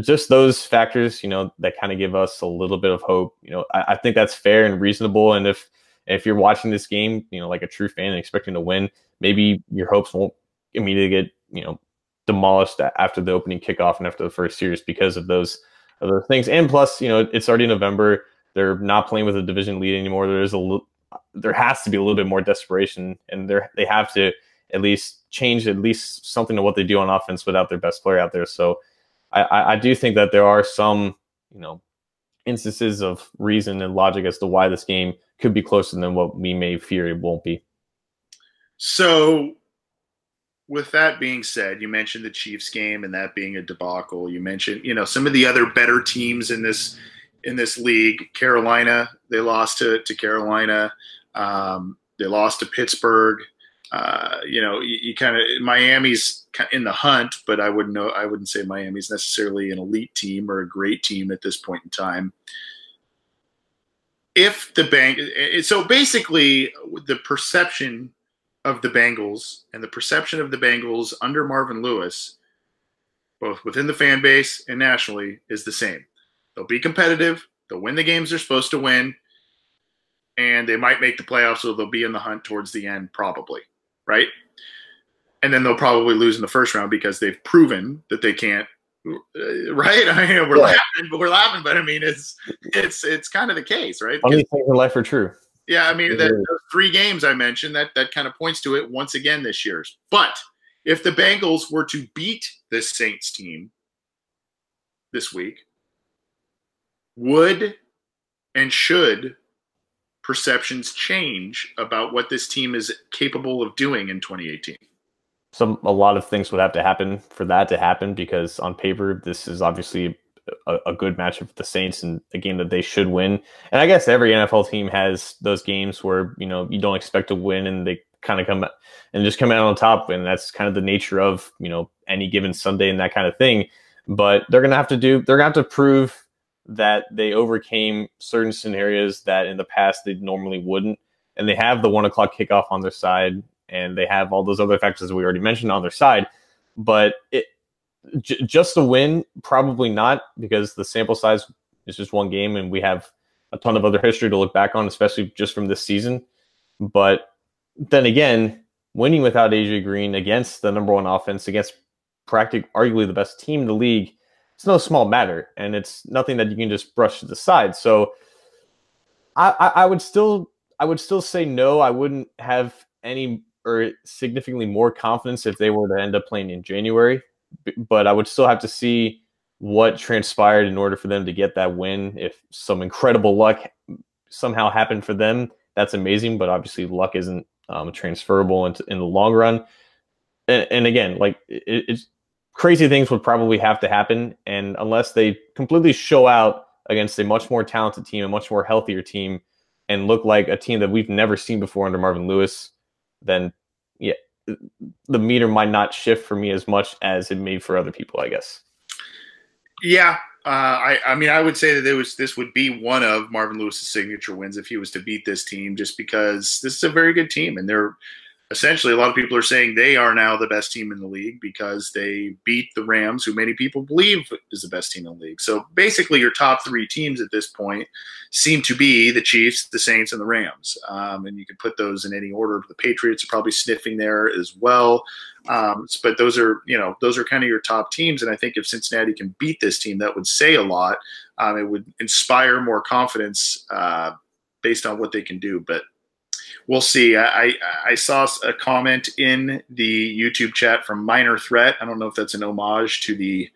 Speaker 2: Just those factors, you know, that kind of give us a little bit of hope. You know, I, I think that's fair and reasonable. And if if you're watching this game, you know, like a true fan and expecting to win, maybe your hopes won't immediately get, you know, demolished after the opening kickoff and after the first series because of those other things. And plus, you know, it's already November. They're not playing with a division lead anymore. There's a there has to be a little bit more desperation, and they they have to at least change at least something to what they do on offense without their best player out there. So I, I do think that there are some, you know, instances of reason and logic as to why this game could be closer than what we may fear it won't be.
Speaker 1: So, with that being said, you mentioned the Chiefs game and that being a debacle. You mentioned, you know, some of the other better teams in this in this league. Carolina, they lost to to Carolina. Um, they lost to Pittsburgh. Uh, you know, you, you kind of Miami's in the hunt, but I wouldn't know. I wouldn't say Miami's necessarily an elite team or a great team at this point in time. If the bank, so basically, the perception of the Bengals and the perception of the Bengals under Marvin Lewis, both within the fan base and nationally, is the same. They'll be competitive. They'll win the games they're supposed to win, and they might make the playoffs, so they'll be in the hunt towards the end, probably right? And then they'll probably lose in the first round because they've proven that they can't. Uh, right? <laughs> I mean, we're yeah. laughing, but we're laughing. But I mean, it's it's it's kind of the case, right?
Speaker 2: Only things in life are true.
Speaker 1: Yeah, I mean, the, three games I mentioned that that kind of points to it once again this year. But if the Bengals were to beat this Saints team this week, would and should perceptions change about what this team is capable of doing in 2018?
Speaker 2: Some a lot of things would have to happen for that to happen because on paper this is obviously a, a good matchup for the Saints and a game that they should win. And I guess every NFL team has those games where you know you don't expect to win and they kind of come and just come out on top, and that's kind of the nature of you know any given Sunday and that kind of thing. But they're gonna have to do they're gonna have to prove that they overcame certain scenarios that in the past they normally wouldn't. And they have the one o'clock kickoff on their side, and they have all those other factors we already mentioned on their side. But it j- just a win, probably not, because the sample size is just one game, and we have a ton of other history to look back on, especially just from this season. But then again, winning without AJ Green against the number one offense, against practically arguably the best team in the league, it's no small matter, and it's nothing that you can just brush to the side. So, I, I, I would still I would still say no. I wouldn't have any or significantly more confidence if they were to end up playing in January, but I would still have to see what transpired in order for them to get that win. If some incredible luck somehow happened for them, that's amazing. But obviously, luck isn't um, transferable in, in the long run. And, and again, like it, it's crazy things would probably have to happen. And unless they completely show out against a much more talented team, a much more healthier team, and look like a team that we've never seen before under Marvin Lewis, then yeah, the meter might not shift for me as much as it may for other people, I guess.
Speaker 1: Yeah, uh, I, I mean, I would say that was this would be one of Marvin Lewis's signature wins if he was to beat this team, just because this is a very good team and they're essentially a lot of people are saying they are now the best team in the league because they beat the Rams, who many people believe is the best team in the league. So basically, your top three teams at this point seem to be the Chiefs, the Saints, and the Rams. Um, and you can put those in any order. The Patriots are probably sniffing there as well. Um, but those are, you know, those are kind of your top teams. And I think if Cincinnati can beat this team, that would say a lot. Um, it would inspire more confidence uh, based on what they can do. But we'll see. I, I saw a comment in the YouTube chat from Minor Threat. I don't know if that's an homage to the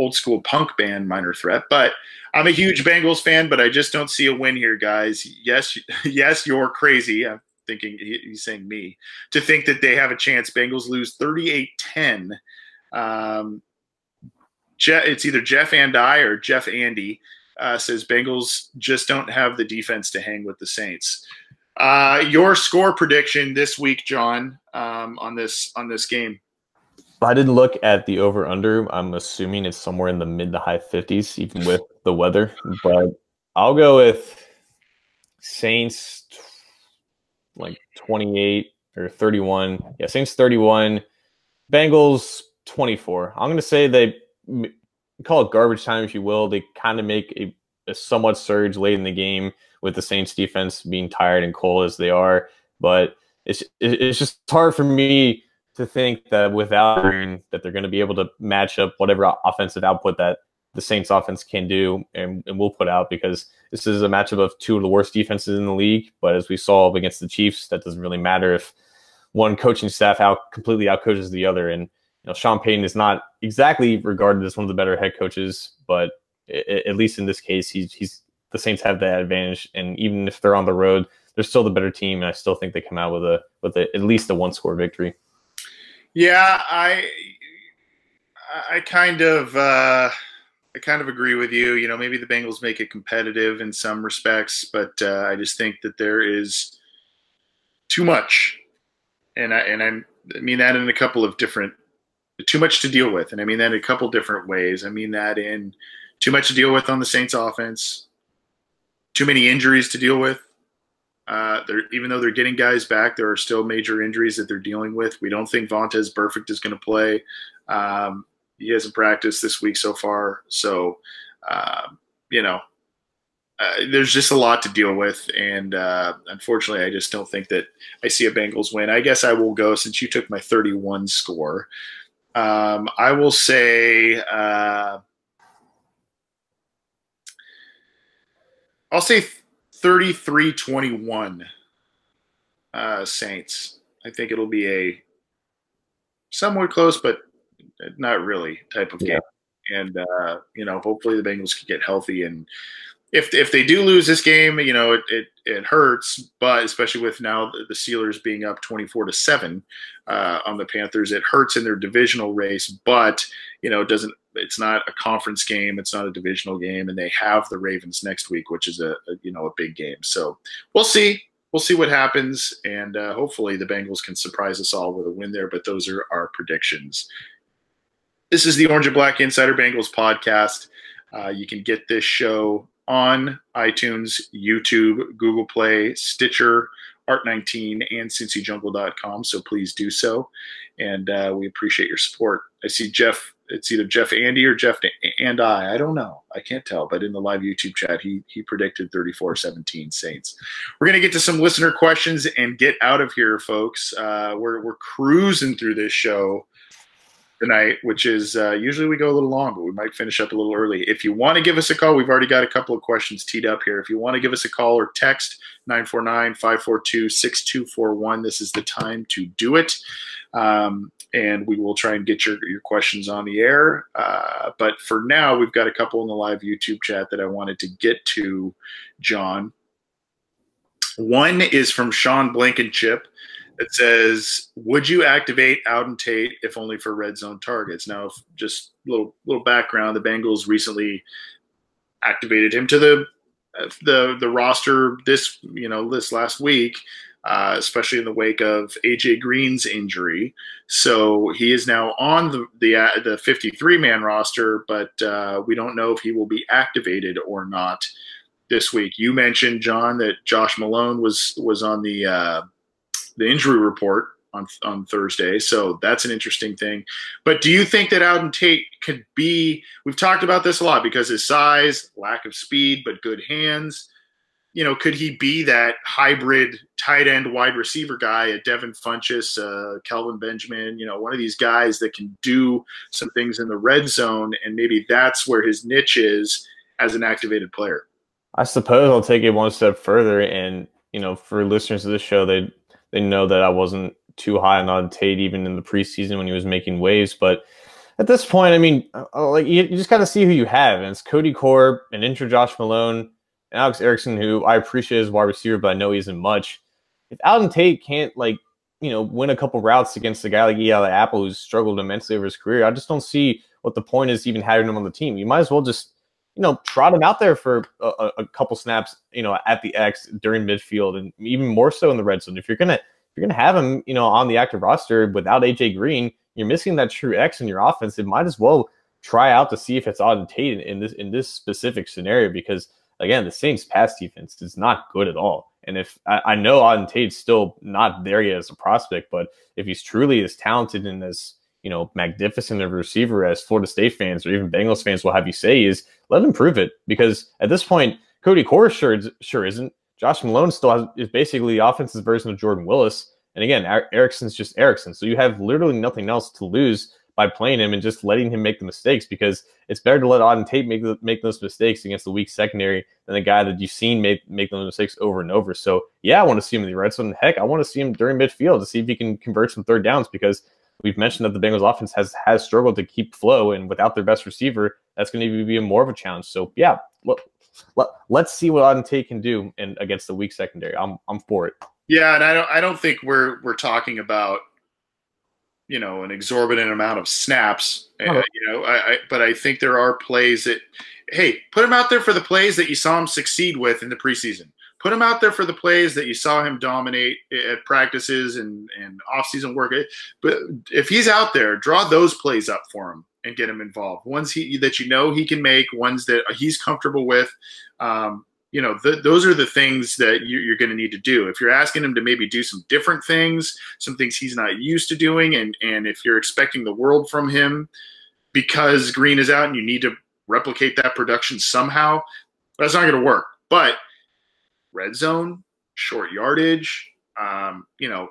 Speaker 1: old school punk band Minor Threat, but I'm a huge Bengals fan, but I just don't see a win here, guys. Yes, <laughs> yes, you're crazy. I'm thinking he's saying me to think that they have a chance. Bengals lose 38 10. Um, it's either Jeff and I or Jeff Andy uh, says Bengals just don't have the defense to hang with the Saints. Uh, your score prediction this week, John, um, on this on this game.
Speaker 2: I didn't look at the over under. I'm assuming it's somewhere in the mid to high 50s, even with the weather. But I'll go with Saints like 28 or 31. Yeah, Saints 31, Bengals 24. I'm going to say they call it garbage time if you will. They kind of make a, a somewhat surge late in the game with the Saints defense being tired and cold as they are. But it's it's just hard for me to think that without Green that they're going to be able to match up whatever offensive output that the Saints offense can do and, and will put out because this is a matchup of two of the worst defenses in the league. But as we saw against the Chiefs, that doesn't really matter if one coaching staff out completely outcoaches the other. And you know, Sean Payton is not exactly regarded as one of the better head coaches, but at least in this case, he's he's the Saints have that advantage, and even if they're on the road, they're still the better team, and I still think they come out with a with a, at least a one score victory.
Speaker 1: Yeah, I I kind of uh, I kind of agree with you. You know, maybe the Bengals make it competitive in some respects, but uh, I just think that there is too much, and I and I mean that in a couple of different too much to deal with, and I mean that in a couple different ways. I mean that in too much to deal with on the Saints offense, too many injuries to deal with. Uh, even though they're getting guys back, there are still major injuries that they're dealing with. We don't think Vontaze Burfict is going to play. Um, he hasn't practiced this week so far, so uh, you know uh, there's just a lot to deal with, and uh, unfortunately, I just don't think that I see a Bengals win. I guess I will go since you took my 31 score. Um, I will say uh, I'll say 33 21 uh, Saints. I think it'll be a somewhat close, but not really type of game. And, uh, you know, hopefully the Bengals can get healthy. And if, if they do lose this game, you know, it, it, it hurts, but especially with now the, Steelers being up 24 to 7 uh, on the Panthers, it hurts in their divisional race, but, you know, it doesn't it's not a conference game, it's not a divisional game, and they have the Ravens next week, which is a, a you know a big game. So we'll see. We'll see what happens, and uh, hopefully the Bengals can surprise us all with a win there. But those are our predictions. This is the Orange and Black Insider Bengals podcast. Uh, you can get this show on iTunes, YouTube, Google Play, Stitcher, Art19, and CincyJungle.com. So please do so. And uh, we appreciate your support. I see Jeff it's either Jeff Andy or Jeff and I. I don't know. I can't tell. But in the live YouTube chat, he he predicted 34-17 Saints. We're gonna get to some listener questions and get out of here, folks. Uh, we're we're cruising through this show tonight, which is uh, usually we go a little long, but we might finish up a little early. If you want to give us a call, we've already got a couple of questions teed up here. If you want to give us a call or text 949 542 6241, this is the time to do it. Um, and we will try and get your, your questions on the air. Uh, but for now, we've got a couple in the live YouTube chat that I wanted to get to, John. One is from Sean Blankenship that says, "Would you activate Auden Tate if only for red zone targets?" Now, just little little background: the Bengals recently activated him to the the the roster this you know this last week uh, especially in the wake of AJ Green's injury. So he is now on the the, uh, the 53 man roster, but uh, we don't know if he will be activated or not this week. You mentioned John that Josh Malone was was on the uh, the injury report on on Thursday, so that's an interesting thing. But do you think that Auden Tate could be? We've talked about this a lot because his size, lack of speed, but good hands you know, could he be that hybrid tight end wide receiver guy, a Devin Funchess, uh, Kelvin Benjamin, you know, one of these guys that can do some things in the red zone, and maybe that's where his niche is as an activated player.
Speaker 2: I suppose I'll take it one step further, and you know, for listeners of this show, they they know that I wasn't too high on Tate even in the preseason when he was making waves, but at this point, I mean, uh, like you, you just got to see who you have, and it's Cody Core, and intro Josh Malone and Alex Erickson, who I appreciate as wide receiver, but I know he isn't much. If Auden Tate can't like you know win a couple routes against a guy like Eli Apple who's struggled immensely over his career, I just don't see what the point is even having him on the team. You might as well just you know trot him out there for a, a couple snaps, you know, at the X during midfield, and even more so in the red zone. If you're gonna if you're gonna have him, you know, on the active roster without AJ Green, you're missing that true X in your offense. It might as well try out to see if it's Auden Tate in, this in this specific scenario because again, the Saints pass defense is not good at all. And if I, I know Auden Tate's still not there yet as a prospect, but if he's truly as talented and as you know magnificent of a receiver as Florida State fans or even Bengals fans will have you say is, let him prove it. Because at this point, Cody Core sure sure isn't. Josh Malone still has, is basically the offensive version of Jordan Willis. And again, Erickson's just Erickson. So you have literally nothing else to lose by playing him and just letting him make the mistakes because it's better to let Auden Tate make make those mistakes against the weak secondary than the guy that you've seen make make those mistakes over and over. So yeah, I want to see him in the red zone. Heck, I want to see him during midfield to see if he can convert some third downs because we've mentioned that the Bengals offense has has struggled to keep flow, and without their best receiver, that's going to be more of a challenge. So yeah, let, let, let's see what Tate can do in, against the weak secondary. I'm I'm for it.
Speaker 1: Yeah, and I don't I don't think we're we're talking about you know an exorbitant amount of snaps. Uh, you know, I, I, but I think there are plays that hey, put him out there for the plays that you saw him succeed with in the preseason. Put him out there for the plays that you saw him dominate at practices and and off-season work. But if he's out there, draw those plays up for him and get him involved. Ones he that you know he can make, ones that he's comfortable with. Um, you know, th- those are the things that you, are going to need to do. If you're asking him to maybe do some different things, some things he's not used to doing, and and if you're expecting the world from him because Green is out and you need to replicate that production somehow, that's not going to work. But red zone, short yardage, um, you know,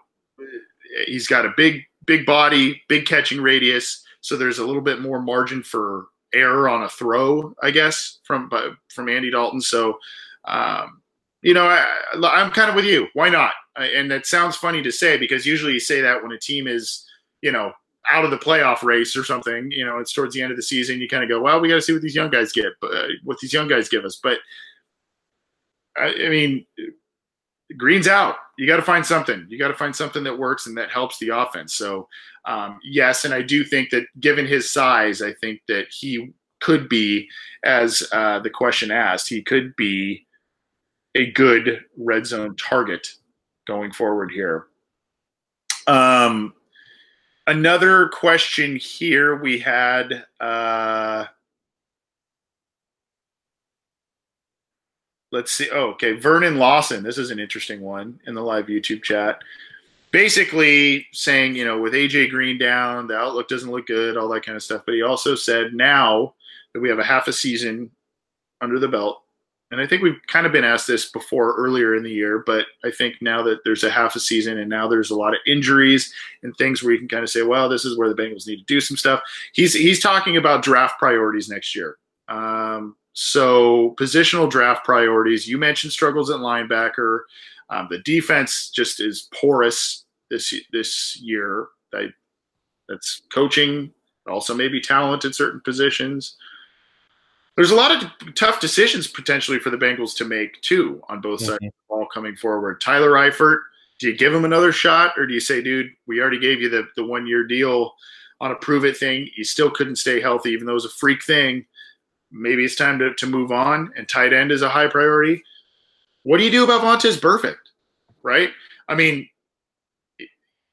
Speaker 1: he's got a big big body, big catching radius, so there's a little bit more margin for error on a throw, I guess, from from Andy Dalton. So um, you know, I, I'm kind of with you. Why not? And that sounds funny to say because usually you say that when a team is, you know, out of the playoff race or something. You know, it's towards the end of the season. You kind of go, well, we got to see what these young guys get, but uh, what these young guys give us. But I, I mean, Green's out. You got to find something. You got to find something that works and that helps the offense. So, um, yes, and I do think that given his size, I think that he could be, as uh, the question asked, he could be a good red zone target going forward here. Um, another question here we had. Uh, let's see. Oh, okay. Vernon Lawson. This is an interesting one in the live YouTube chat. Basically saying, you know, with AJ Green down, the outlook doesn't look good, all that kind of stuff. But he also said now that we have a half a season under the belt, and I think we've kind of been asked this before earlier in the year, but I think now that there's a half a season and now there's a lot of injuries and things where you can kind of say, well, this is where the Bengals need to do some stuff. He's he's talking about draft priorities next year. Um, so positional draft priorities. You mentioned struggles at linebacker. Um, the defense just is porous this this year. That, that's coaching, also maybe talent at certain positions there's a lot of tough decisions potentially for the Bengals to make too on both sides of the ball coming forward. Tyler Eifert, do you give him another shot or do you say, dude, we already gave you the, the one year deal on a prove it thing. You still couldn't stay healthy, even though it was a freak thing. Maybe it's time to, to move on and tight end is a high priority. What do you do about Vontaze Burfict? Right? I mean,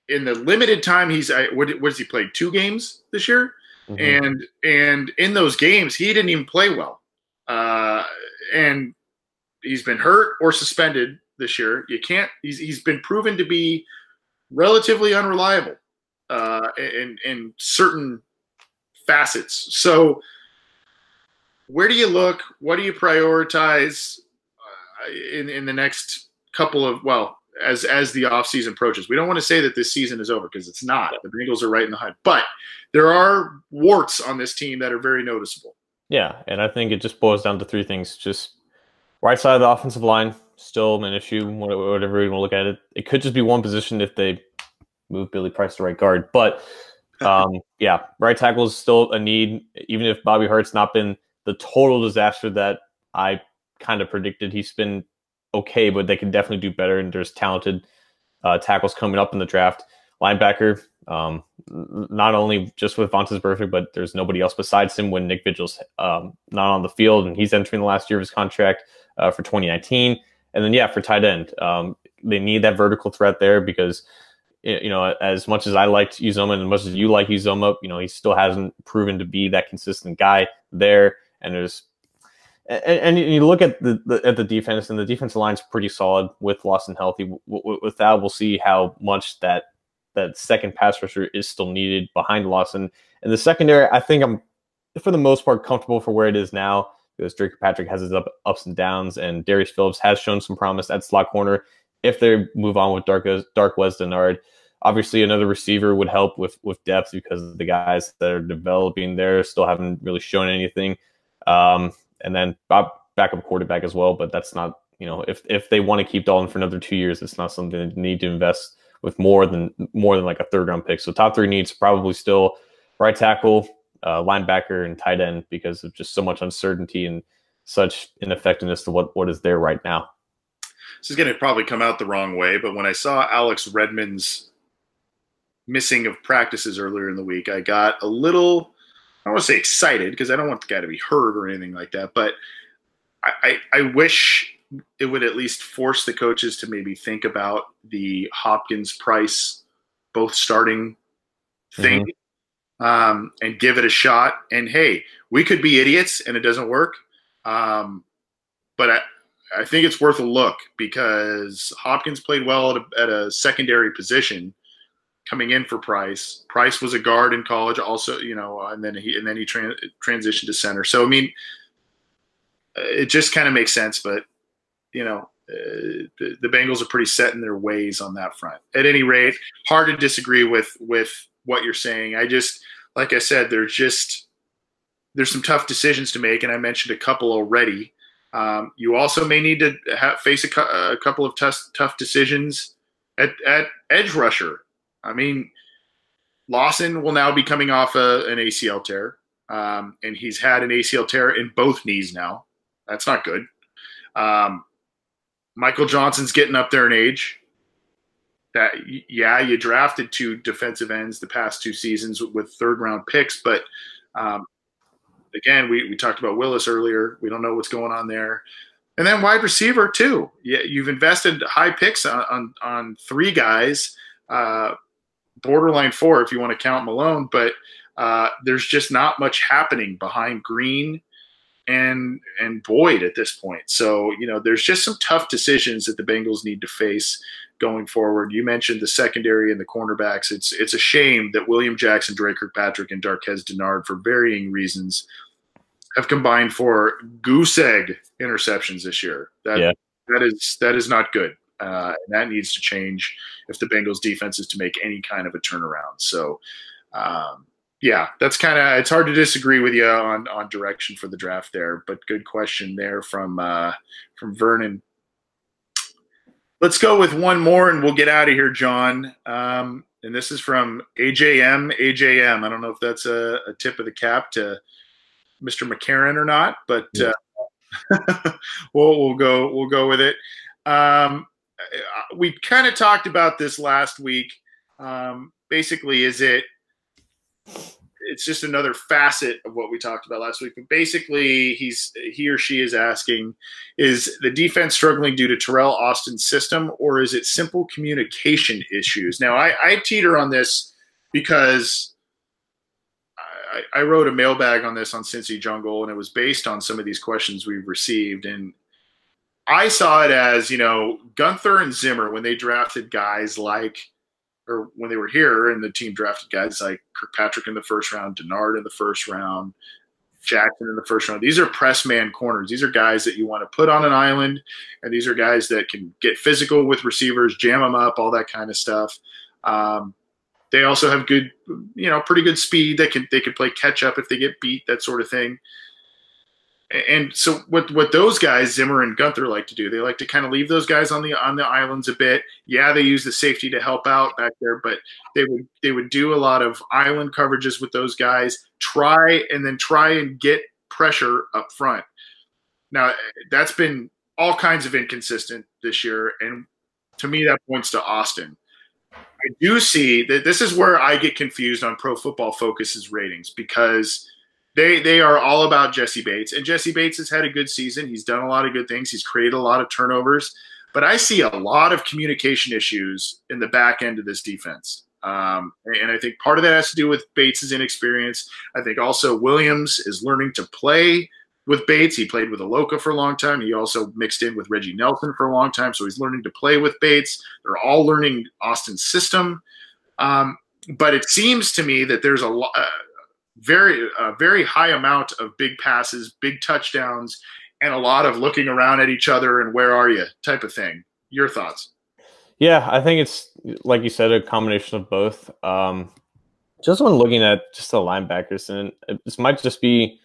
Speaker 1: in the limited time he's what, what has he played? Two games this year? Mm-hmm. And and in those games, he didn't even play well. Uh, and he's been hurt or suspended this year. You can't. He's he's been proven to be relatively unreliable uh, in in certain facets. So, where do you look? What do you prioritize uh, in in the next couple of well? As as the offseason approaches, we don't want to say that this season is over because it's not. The Bengals are right in the hunt, but there are warts on this team that are very noticeable.
Speaker 2: Yeah, and I think it just boils down to three things: just right side of the offensive line still an issue, whatever you want to look at it. It could just be one position if they move Billy Price to right guard, but <laughs> um, yeah, right tackle is still a need. Even if Bobby Hart's not been the total disaster that I kind of predicted, he's been okay, but they can definitely do better. And there's talented uh, tackles coming up in the draft. Linebacker, um, not only just with Vontaze Burfict, but there's nobody else besides him when Nick Vigil's um, not on the field and he's entering the last year of his contract uh, for 2019. And then, yeah, for tight end, um, they need that vertical threat there because, you know, as much as I liked Uzomah and as much as you like Uzomah, you know, he still hasn't proven to be that consistent guy there. And there's, and, and you look at the, the, at the defense, and the defensive line's pretty solid with Lawson healthy. With that, we'll see how much that that second pass rusher is still needed behind Lawson. And the secondary, I think I'm for the most part comfortable for where it is now because Dre Kirkpatrick has his up, ups and downs, and Darius Phillips has shown some promise at slot corner. If they move on with Dark Darqueze Dennard, obviously another receiver would help with with depth because the guys that are developing there still haven't really shown anything. Um, and then backup quarterback as well, but that's not you know if if they want to keep Dalton for another two years, it's not something they need to invest with more than more than like a third round pick. So top three needs probably still right tackle, uh, linebacker, and tight end because of just so much uncertainty and such ineffectiveness to what what is there right now.
Speaker 1: This is going to probably come out the wrong way, but when I saw Alex Redmond's missing of practices earlier in the week, I got a little. I don't want to say excited because I don't want the guy to be hurt or anything like that, but I, I, I wish it would at least force the coaches to maybe think about the Hopkins Price both starting thing mm-hmm. um, and give it a shot. And hey, we could be idiots and it doesn't work. Um, but I, I think it's worth a look because Hopkins played well at a, at a secondary position coming in for Price. Price was a guard in college, also, you know, and then he and then he tra- transitioned to center. So I mean, it just kind of makes sense. But you know, uh, the, the Bengals are pretty set in their ways on that front. At any rate, hard to disagree with with what you're saying. I just, like I said, there's just there's some tough decisions to make, and I mentioned a couple already. Um, you also may need to have, face a, cu- a, couple of tough, tough decisions at, at edge rusher. I mean, Lawson will now be coming off a, an ACL tear, um, and he's had an ACL tear in both knees now. That's not good. Um, Michael Johnson's getting up there in age. That yeah, you drafted two defensive ends the past two seasons with third round picks, but um, again, we, we talked about Willis earlier. We don't know what's going on there. And then wide receiver too. Yeah, you've invested high picks on on, on three guys, uh, borderline four if you want to count Malone, but uh, there's just not much happening behind Green and and Boyd at this point. So you know, there's just some tough decisions that the Bengals need to face going forward. You mentioned the secondary and the cornerbacks. It's it's a shame that William Jackson, Dre Kirkpatrick, and Darqueze Dennard, for varying reasons, have combined for goose egg interceptions this year. That yeah. that is that is not good. Uh, and that needs to change if the Bengals defense is to make any kind of a turnaround. So, um, yeah, that's kind of it's hard to disagree with you on on direction for the draft there. But good question there from uh, from Vernon. Let's go with one more and we'll get out of here, John. Um, and this is from AJM. AJM. I don't know if that's a, a tip of the cap to Mr. McCarron or not, but yeah. uh, <laughs> we'll, we'll go we'll go with it. Um, we kind of talked about this last week. Um, basically, is it it's just another facet of what we talked about last week. But basically, he's he or she is asking: Is the defense struggling due to Teryl Austin's system, or is it simple communication issues? Now, I, I teeter on this because I, I wrote a mailbag on this on Cincy Jungle, and it was based on some of these questions we've received, and I saw it as you know Guenther and Zimmer when they drafted guys like or when they were here and the team drafted guys like Kirkpatrick in the first round, Dennard in the first round, Jackson in the first round. These are press man corners. These are guys that you want to put on an island, and these are guys that can get physical with receivers, jam them up, all that kind of stuff. Um, they also have good, you know, pretty good speed. They can they can play catch up if they get beat, that sort of thing and so what what those guys Zimmer and Guenther like to do, they like to kind of leave those guys on the on the islands a bit. Yeah, they use the safety to help out back there, but they would they would do a lot of island coverages with those guys, try and then try and get pressure up front. Now that's been all kinds of inconsistent this year, and to me that points to Austin. I do see that this is where I get confused on Pro Football Focus's ratings because they they are all about Jessie Bates, and Jessie Bates has had a good season. He's done a lot of good things. He's created a lot of turnovers, but I see a lot of communication issues in the back end of this defense. Um, and I think part of that has to do with Bates's inexperience. I think also Williams is learning to play with Bates. He played with Iloka for a long time. He also mixed in with Reggie Nelson for a long time, so he's learning to play with Bates. They're all learning Austin's system. Um, but it seems to me that there's a lot. Uh, very very high amount of big passes, big touchdowns, and a lot of looking around at each other and where are you type of thing. Your thoughts?
Speaker 2: Yeah, I think it's like you said, a combination of both. Um, just when looking at just the linebackers, and this might just be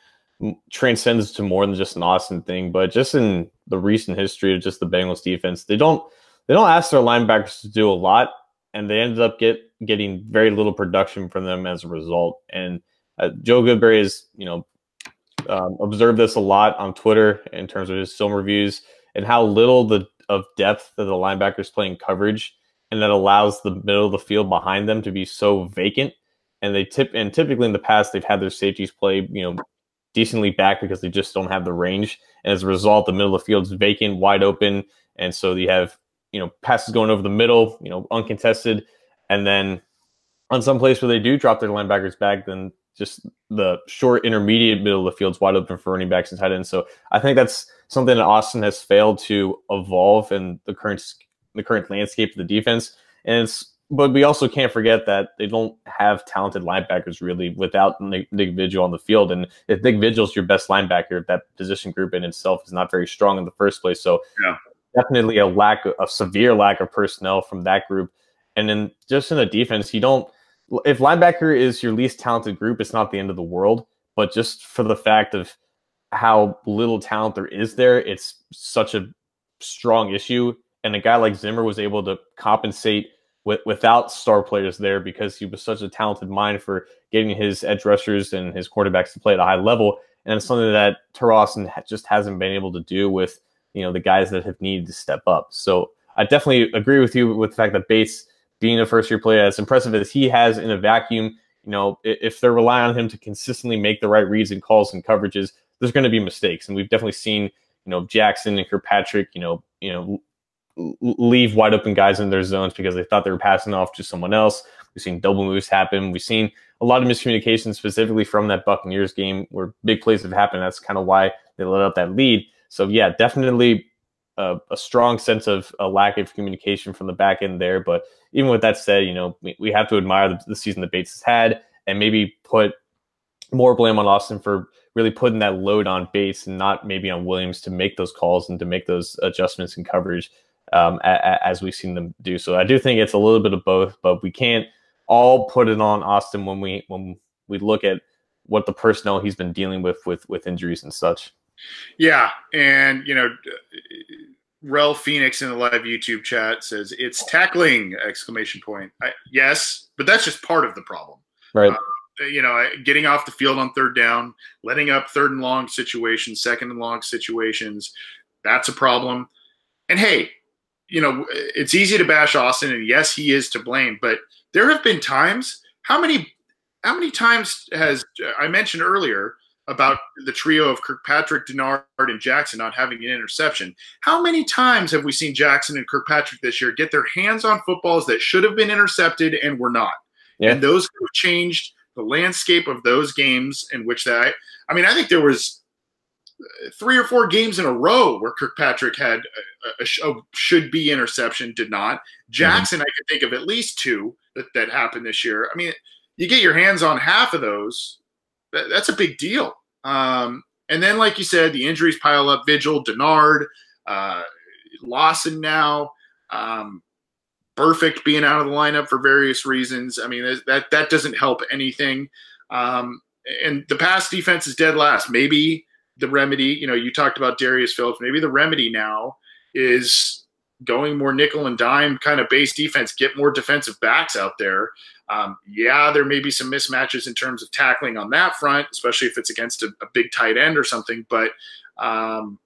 Speaker 2: transcends to more than just an Austin thing, but just in the recent history of just the Bengals defense, they don't they don't ask their linebackers to do a lot, and they ended up get getting very little production from them as a result. And uh, Joe Goodberry has, you know, um, observed this a lot on Twitter in terms of his film reviews and how little the of depth that the linebackers play in coverage, and that allows the middle of the field behind them to be so vacant. And they tip and typically in the past they've had their safeties play, you know, decently back because they just don't have the range. And as a result, the middle of the field is vacant, wide open, and so you have you know passes going over the middle, you know, uncontested, and then on some place where they do drop their linebackers back, then just the short intermediate middle of the field's wide open for running backs and tight ends. So I think that's something that Austin has failed to evolve in the current the current landscape of the defense. And it's but we also can't forget that they don't have talented linebackers really without Nick, Nick Vigil on the field. And if Nick Vigil's your best linebacker, that position group in itself is not very strong in the first place. So yeah. definitely a lack, a severe lack of personnel from that group. And then just in the defense, you don't if linebacker is your least talented group, it's not the end of the world. But just for the fact of how little talent there is there, it's such a strong issue. And a guy like Zimmer was able to compensate with, without star players there because he was such a talented mind for getting his edge rushers and his quarterbacks to play at a high level. And it's something that Austin just hasn't been able to do with you know the guys that have needed to step up. So I definitely agree with you with the fact that Bates being a first year player, as impressive as he has in a vacuum, you know, if they're relying on him to consistently make the right reads and calls and coverages, there's going to be mistakes. And we've definitely seen, you know, Jackson and Kirkpatrick, you know, you know, leave wide open guys in their zones because they thought they were passing off to someone else. We've seen double moves happen. We've seen a lot of miscommunication specifically from that Buccaneers game where big plays have happened. That's kind of why they let up that lead. So yeah, definitely a, a, strong sense of a lack of communication from the back end there. But even with that said, you know, we, we have to admire the, the, season that Bates has had and maybe put more blame on Austin for really putting that load on Bates and not maybe on Williams to make those calls and to make those adjustments in coverage um, a, a, as we've seen them do. So I do think it's a little bit of both, but we can't all put it on Austin when we when we look at what the personnel he's been dealing with with with injuries and such.
Speaker 1: Yeah, and you know, Rel Phoenix in the live YouTube chat says it's tackling exclamation point. I, yes, but that's just part of the problem.
Speaker 2: Right. Uh,
Speaker 1: you know, getting off the field on third down, letting up third and long situations, second and long situations, that's a problem. And hey, you know, it's easy to bash Austin, and yes, he is to blame. But there have been times. How many? How many times has I mentioned earlier? About the trio of Kirkpatrick, Dennard, and Jackson not having an interception. How many times have we seen Jackson and Kirkpatrick this year get their hands on footballs that should have been intercepted and were not? Yeah. And those have changed the landscape of those games in which that. I mean, I think there was three or four games in a row where Kirkpatrick had a, a, a should be interception, did not. Jackson, mm-hmm. I could think of at least two that, that happened this year. I mean, you get your hands on half of those that, that's a big deal. Um, and then, like you said, the injuries pile up. Vigil, Dennard, uh, Lawson now, um, Burfict being out of the lineup for various reasons. I mean, that that doesn't help anything. Um, and the pass defense is dead last. Maybe the remedy, you know, you talked about Darius Phillips. Maybe the remedy now is going more nickel and dime kind of base defense, get more defensive backs out there. Um, yeah, there may be some mismatches in terms of tackling on that front, especially if it's against a, a big tight end or something. But um,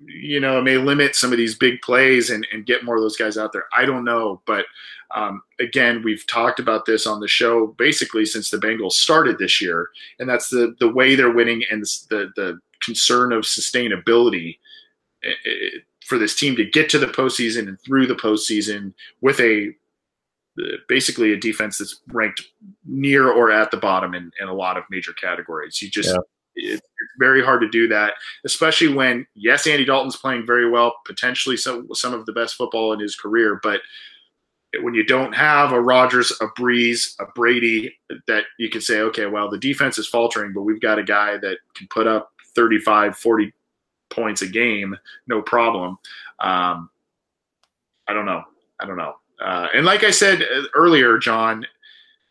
Speaker 1: you know, it may limit some of these big plays and, and get more of those guys out there. I don't know, but um, again, we've talked about this on the show basically since the Bengals started this year, and that's the the way they're winning and the the concern of sustainability eh, eh, for this team to get to the postseason and through the postseason with a basically a defense that's ranked near or at the bottom in, in a lot of major categories. You just yeah. it's very hard to do that, especially when yes, Andy Dalton's playing very well, potentially some some of the best football in his career, but when you don't have a Rodgers, a Brees, a Brady, that you can say, okay, well, the defense is faltering, but we've got a guy that can put up 35, 40 points a game, no problem. Um, I don't know. I don't know. Uh, and like I said uh, earlier, John,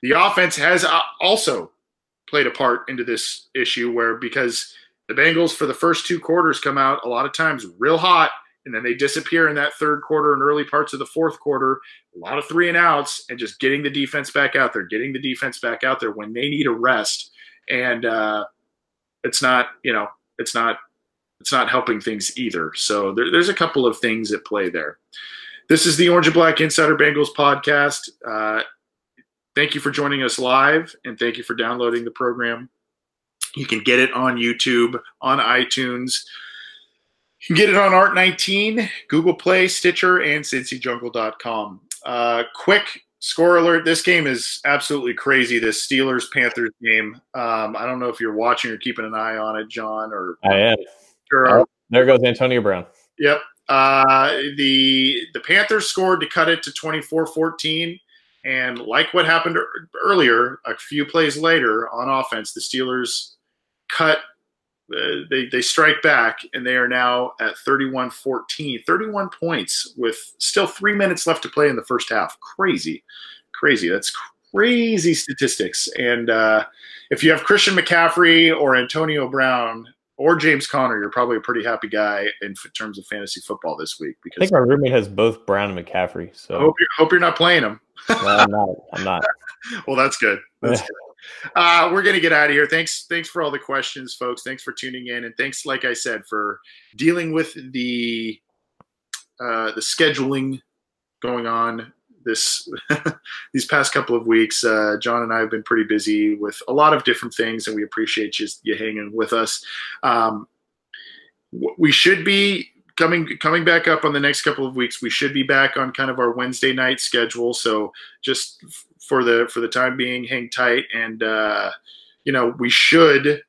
Speaker 1: the offense has uh, also played a part into this issue where because the Bengals for the first two quarters come out a lot of times real hot and then they disappear in that third quarter and early parts of the fourth quarter. A lot of three and outs, and just getting the defense back out there, getting the defense back out there when they need a rest. And uh, it's not, you know, it's not, it's not helping things either. So there, there's a couple of things at play there. This is the Orange and Black Insider Bengals podcast. Uh, thank you for joining us live, and thank you for downloading the program. You can get it on YouTube, on iTunes. You can get it on Art19, Google Play, Stitcher, and CincyJungle.com. Uh, quick score alert. This game is absolutely crazy. This Steelers Panthers game. Um, I don't know if you're watching or keeping an eye on it, John, or
Speaker 2: I am. Sure. There goes Antonio Brown.
Speaker 1: Yep. Uh, the the Panthers scored to cut it to 24-14. And like what happened earlier, a few plays later on offense, the Steelers cut uh, they, they strike back and they are now at 31-14 31 points with still three minutes left to play in the first half. Crazy. Crazy. That's crazy statistics. And uh, if you have christian mccaffrey or antonio brown or james conner you're probably a pretty happy guy in terms of fantasy football this week because
Speaker 2: i think my roommate has both brown and mccaffrey so
Speaker 1: I hope, you're, hope you're not playing them
Speaker 2: no, i'm not. I'm not. <laughs>
Speaker 1: Well that's good. That's <laughs> good. Uh, we're gonna get out of here. Thanks, thanks for all the questions, folks. Thanks for tuning in, and thanks, like I said, for dealing with the uh, the scheduling going on this <laughs> these past couple of weeks. Uh, John and I have been pretty busy with a lot of different things, and we appreciate you, you hanging with us. Um, we should be coming coming back up on the next couple of weeks. We should be back on kind of our Wednesday night schedule. So just for the for the time being, hang tight, and uh, you know we should.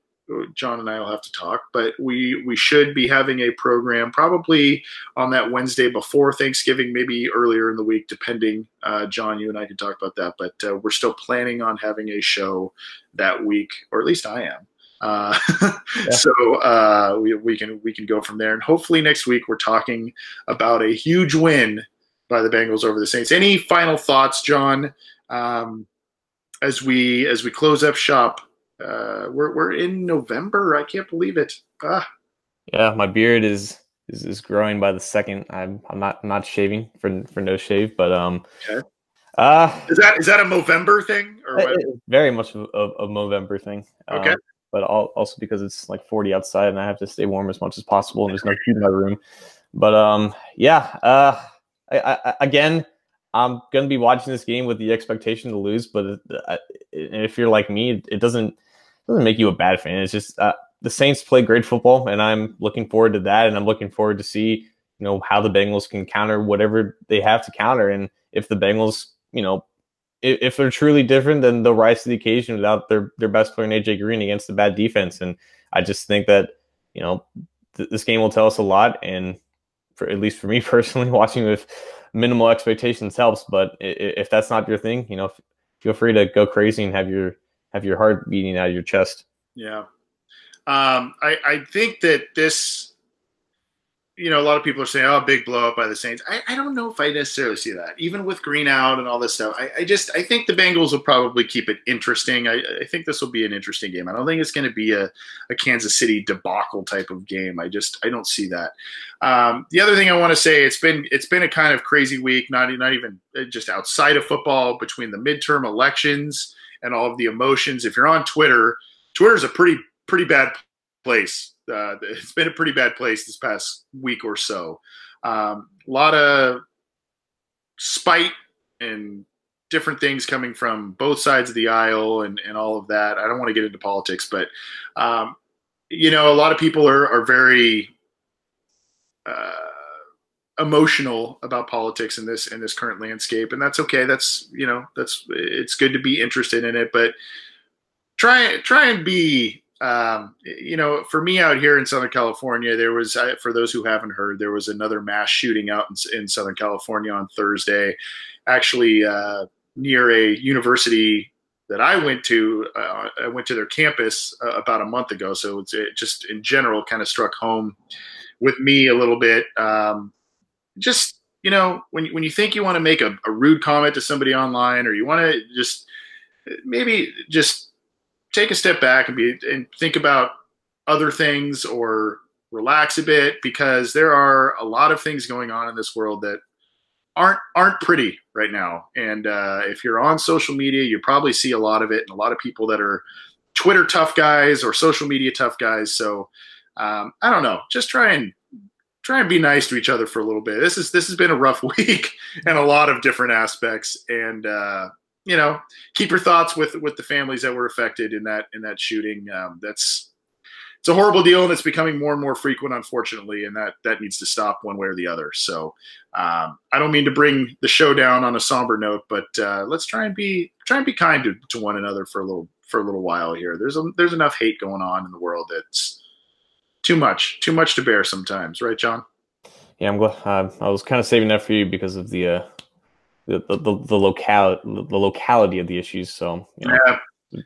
Speaker 1: John and I will have to talk, but we we should be having a program probably on that Wednesday before Thanksgiving, maybe earlier in the week, depending. Uh, John, you and I can talk about that, but uh, we're still planning on having a show that week, or at least I am. Uh, yeah. <laughs> So uh, we, we can we can go from there, and hopefully next week we're talking about a huge win by the Bengals over the Saints. Any final thoughts, John? um, as we as we close up shop. Uh, we're we're in November. I can't believe it. Ah.
Speaker 2: Yeah, my beard is is, is growing by the second. I'm I'm not I'm not shaving for for no shave, but um.
Speaker 1: Okay. Uh, is that is that a November thing or what?
Speaker 2: very much of a November thing?
Speaker 1: Okay. Um,
Speaker 2: but also because it's like 40 outside and I have to stay warm as much as possible and there's no heat in my room. But um, yeah. Uh, I, I, again, I'm going to be watching this game with the expectation to lose, but if you're like me, it doesn't doesn't make you a bad fan. It's just uh, the Saints play great football, and I'm looking forward to that, and I'm looking forward to see you know how the Bengals can counter whatever they have to counter, and if the Bengals, you know, if, if they're truly different, then they'll rise to the occasion without their their best player, AJ Green, against the bad defense, and I just think that you know th- this game will tell us a lot, and for at least for me <laughs> personally, watching with minimal expectations helps. But if that's not your thing, you know, feel free to go crazy and have your have your heart beating out of your chest.
Speaker 1: Yeah, um, I, I think that this you know, a lot of people are saying, "Oh, big blow up by the Saints." I, I don't know if I necessarily see that. Even with Green out and all this stuff, I, I just I think the Bengals will probably keep it interesting. I, I think this will be an interesting game. I don't think it's going to be a, a Kansas City debacle type of game. I just I don't see that. Um, the other thing I want to say, it's been it's been a kind of crazy week. Not not even uh, just outside of football, between the midterm elections and all of the emotions. If you're on Twitter, Twitter is a pretty pretty bad place uh, it's been a pretty bad place this past week or so. Um, a lot of spite and different things coming from both sides of the aisle and, and all of that. I don't want to get into politics, but um, you know, a lot of people are, are very uh, emotional about politics in this in this current landscape, and that's okay. That's you know, that's it's good to be interested in it, but try try and be um, you know, for me out here in Southern California, there was, for those who haven't heard, there was another mass shooting out in, in Southern California on Thursday, actually uh, near a university that I went to. Uh, I went to their campus uh, about a month ago, so it just in general kind of struck home with me a little bit. Um, just you know, when when you think you want to make a, a rude comment to somebody online, or you want to just maybe just take a step back and be and think about other things or relax a bit because there are a lot of things going on in this world that aren't aren't pretty right now. And uh, if you're on social media, you probably see a lot of it, and a lot of people that are Twitter tough guys or social media tough guys. So um, I don't know. Just try and try and be nice to each other for a little bit. This is this has been a rough <laughs> week and a lot of different aspects. And uh, you know, keep your thoughts with with the families that were affected in that in that shooting. Um, that's it's a horrible deal and it's becoming more and more frequent unfortunately and that that needs to stop one way or the other so um, i don't mean to bring the show down on a somber note but uh, let's try and be try and be kind to, to one another for a little for a little while here there's a, there's enough hate going on in the world that's too much too much to bear sometimes right john
Speaker 2: yeah i'm glad uh, i was kind of saving that for you because of the uh the the, the, the locale the locality of the issues so
Speaker 1: you know. yeah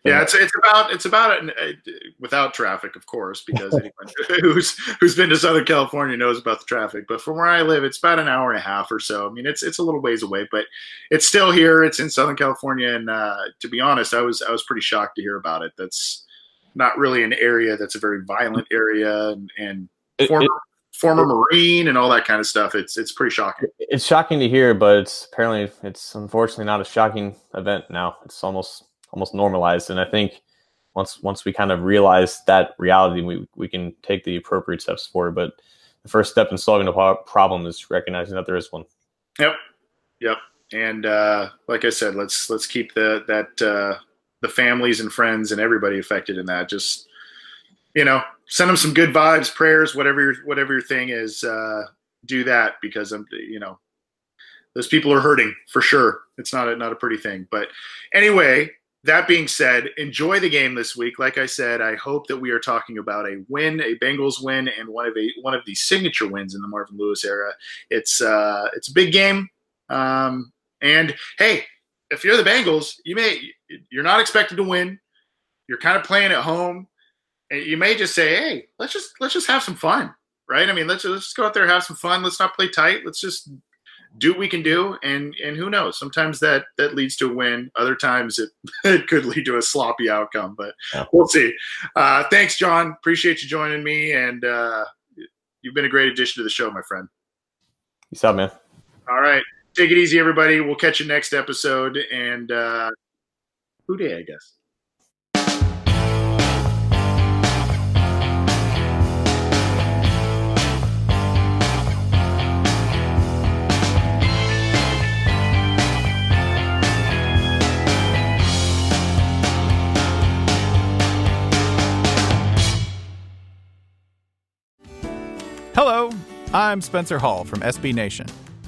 Speaker 1: yeah, it's it's about it's about it uh, without traffic, of course, because anyone <laughs> who's who's been to Southern California knows about the traffic. But from where I live, it's about an hour and a half or so. I mean, it's it's a little ways away, but it's still here. It's in Southern California, and uh, to be honest, I was I was pretty shocked to hear about it. That's not really an area that's a very violent area, and, and it, former it, former Marine and all that kind of stuff. It's it's pretty shocking.
Speaker 2: It's shocking to hear, but it's apparently it's unfortunately not a shocking event now. It's almost almost normalized. And I think once once we kind of realize that reality, we we can take the appropriate steps forward. But the first step in solving a problem is recognizing that there is one.
Speaker 1: Yep, yep. And uh, like I said, let's let's keep the that uh, the families and friends and everybody affected in that. Just you know, send them some good vibes, prayers, whatever your whatever your thing is. Uh, do that because I'm you know those people are hurting for sure. It's not a not a pretty thing. But anyway, that being said, enjoy the game this week. Like I said, I hope that we are talking about a win, a Bengals win, and one of a one of the signature wins in the Marvin Lewis era. It's uh, it's a big game, um, and hey, if you're the Bengals, you may you're not expected to win. You're kind of playing at home, and you may just say, "Hey, let's just let's just have some fun." Right? I mean, let's, let's just go out there have some fun. Let's not play tight. Let's just do what we can do and and who knows sometimes that that leads to a win other times it, <laughs> it could lead to a sloppy outcome but yeah. we'll see uh, thanks john appreciate you joining me and uh, you've been a great addition to the show my friend
Speaker 2: peace out man
Speaker 1: all right take it easy everybody. We'll catch you next episode and uh Who Dey i guess.
Speaker 3: Hello, I'm Spencer Hall from SB Nation,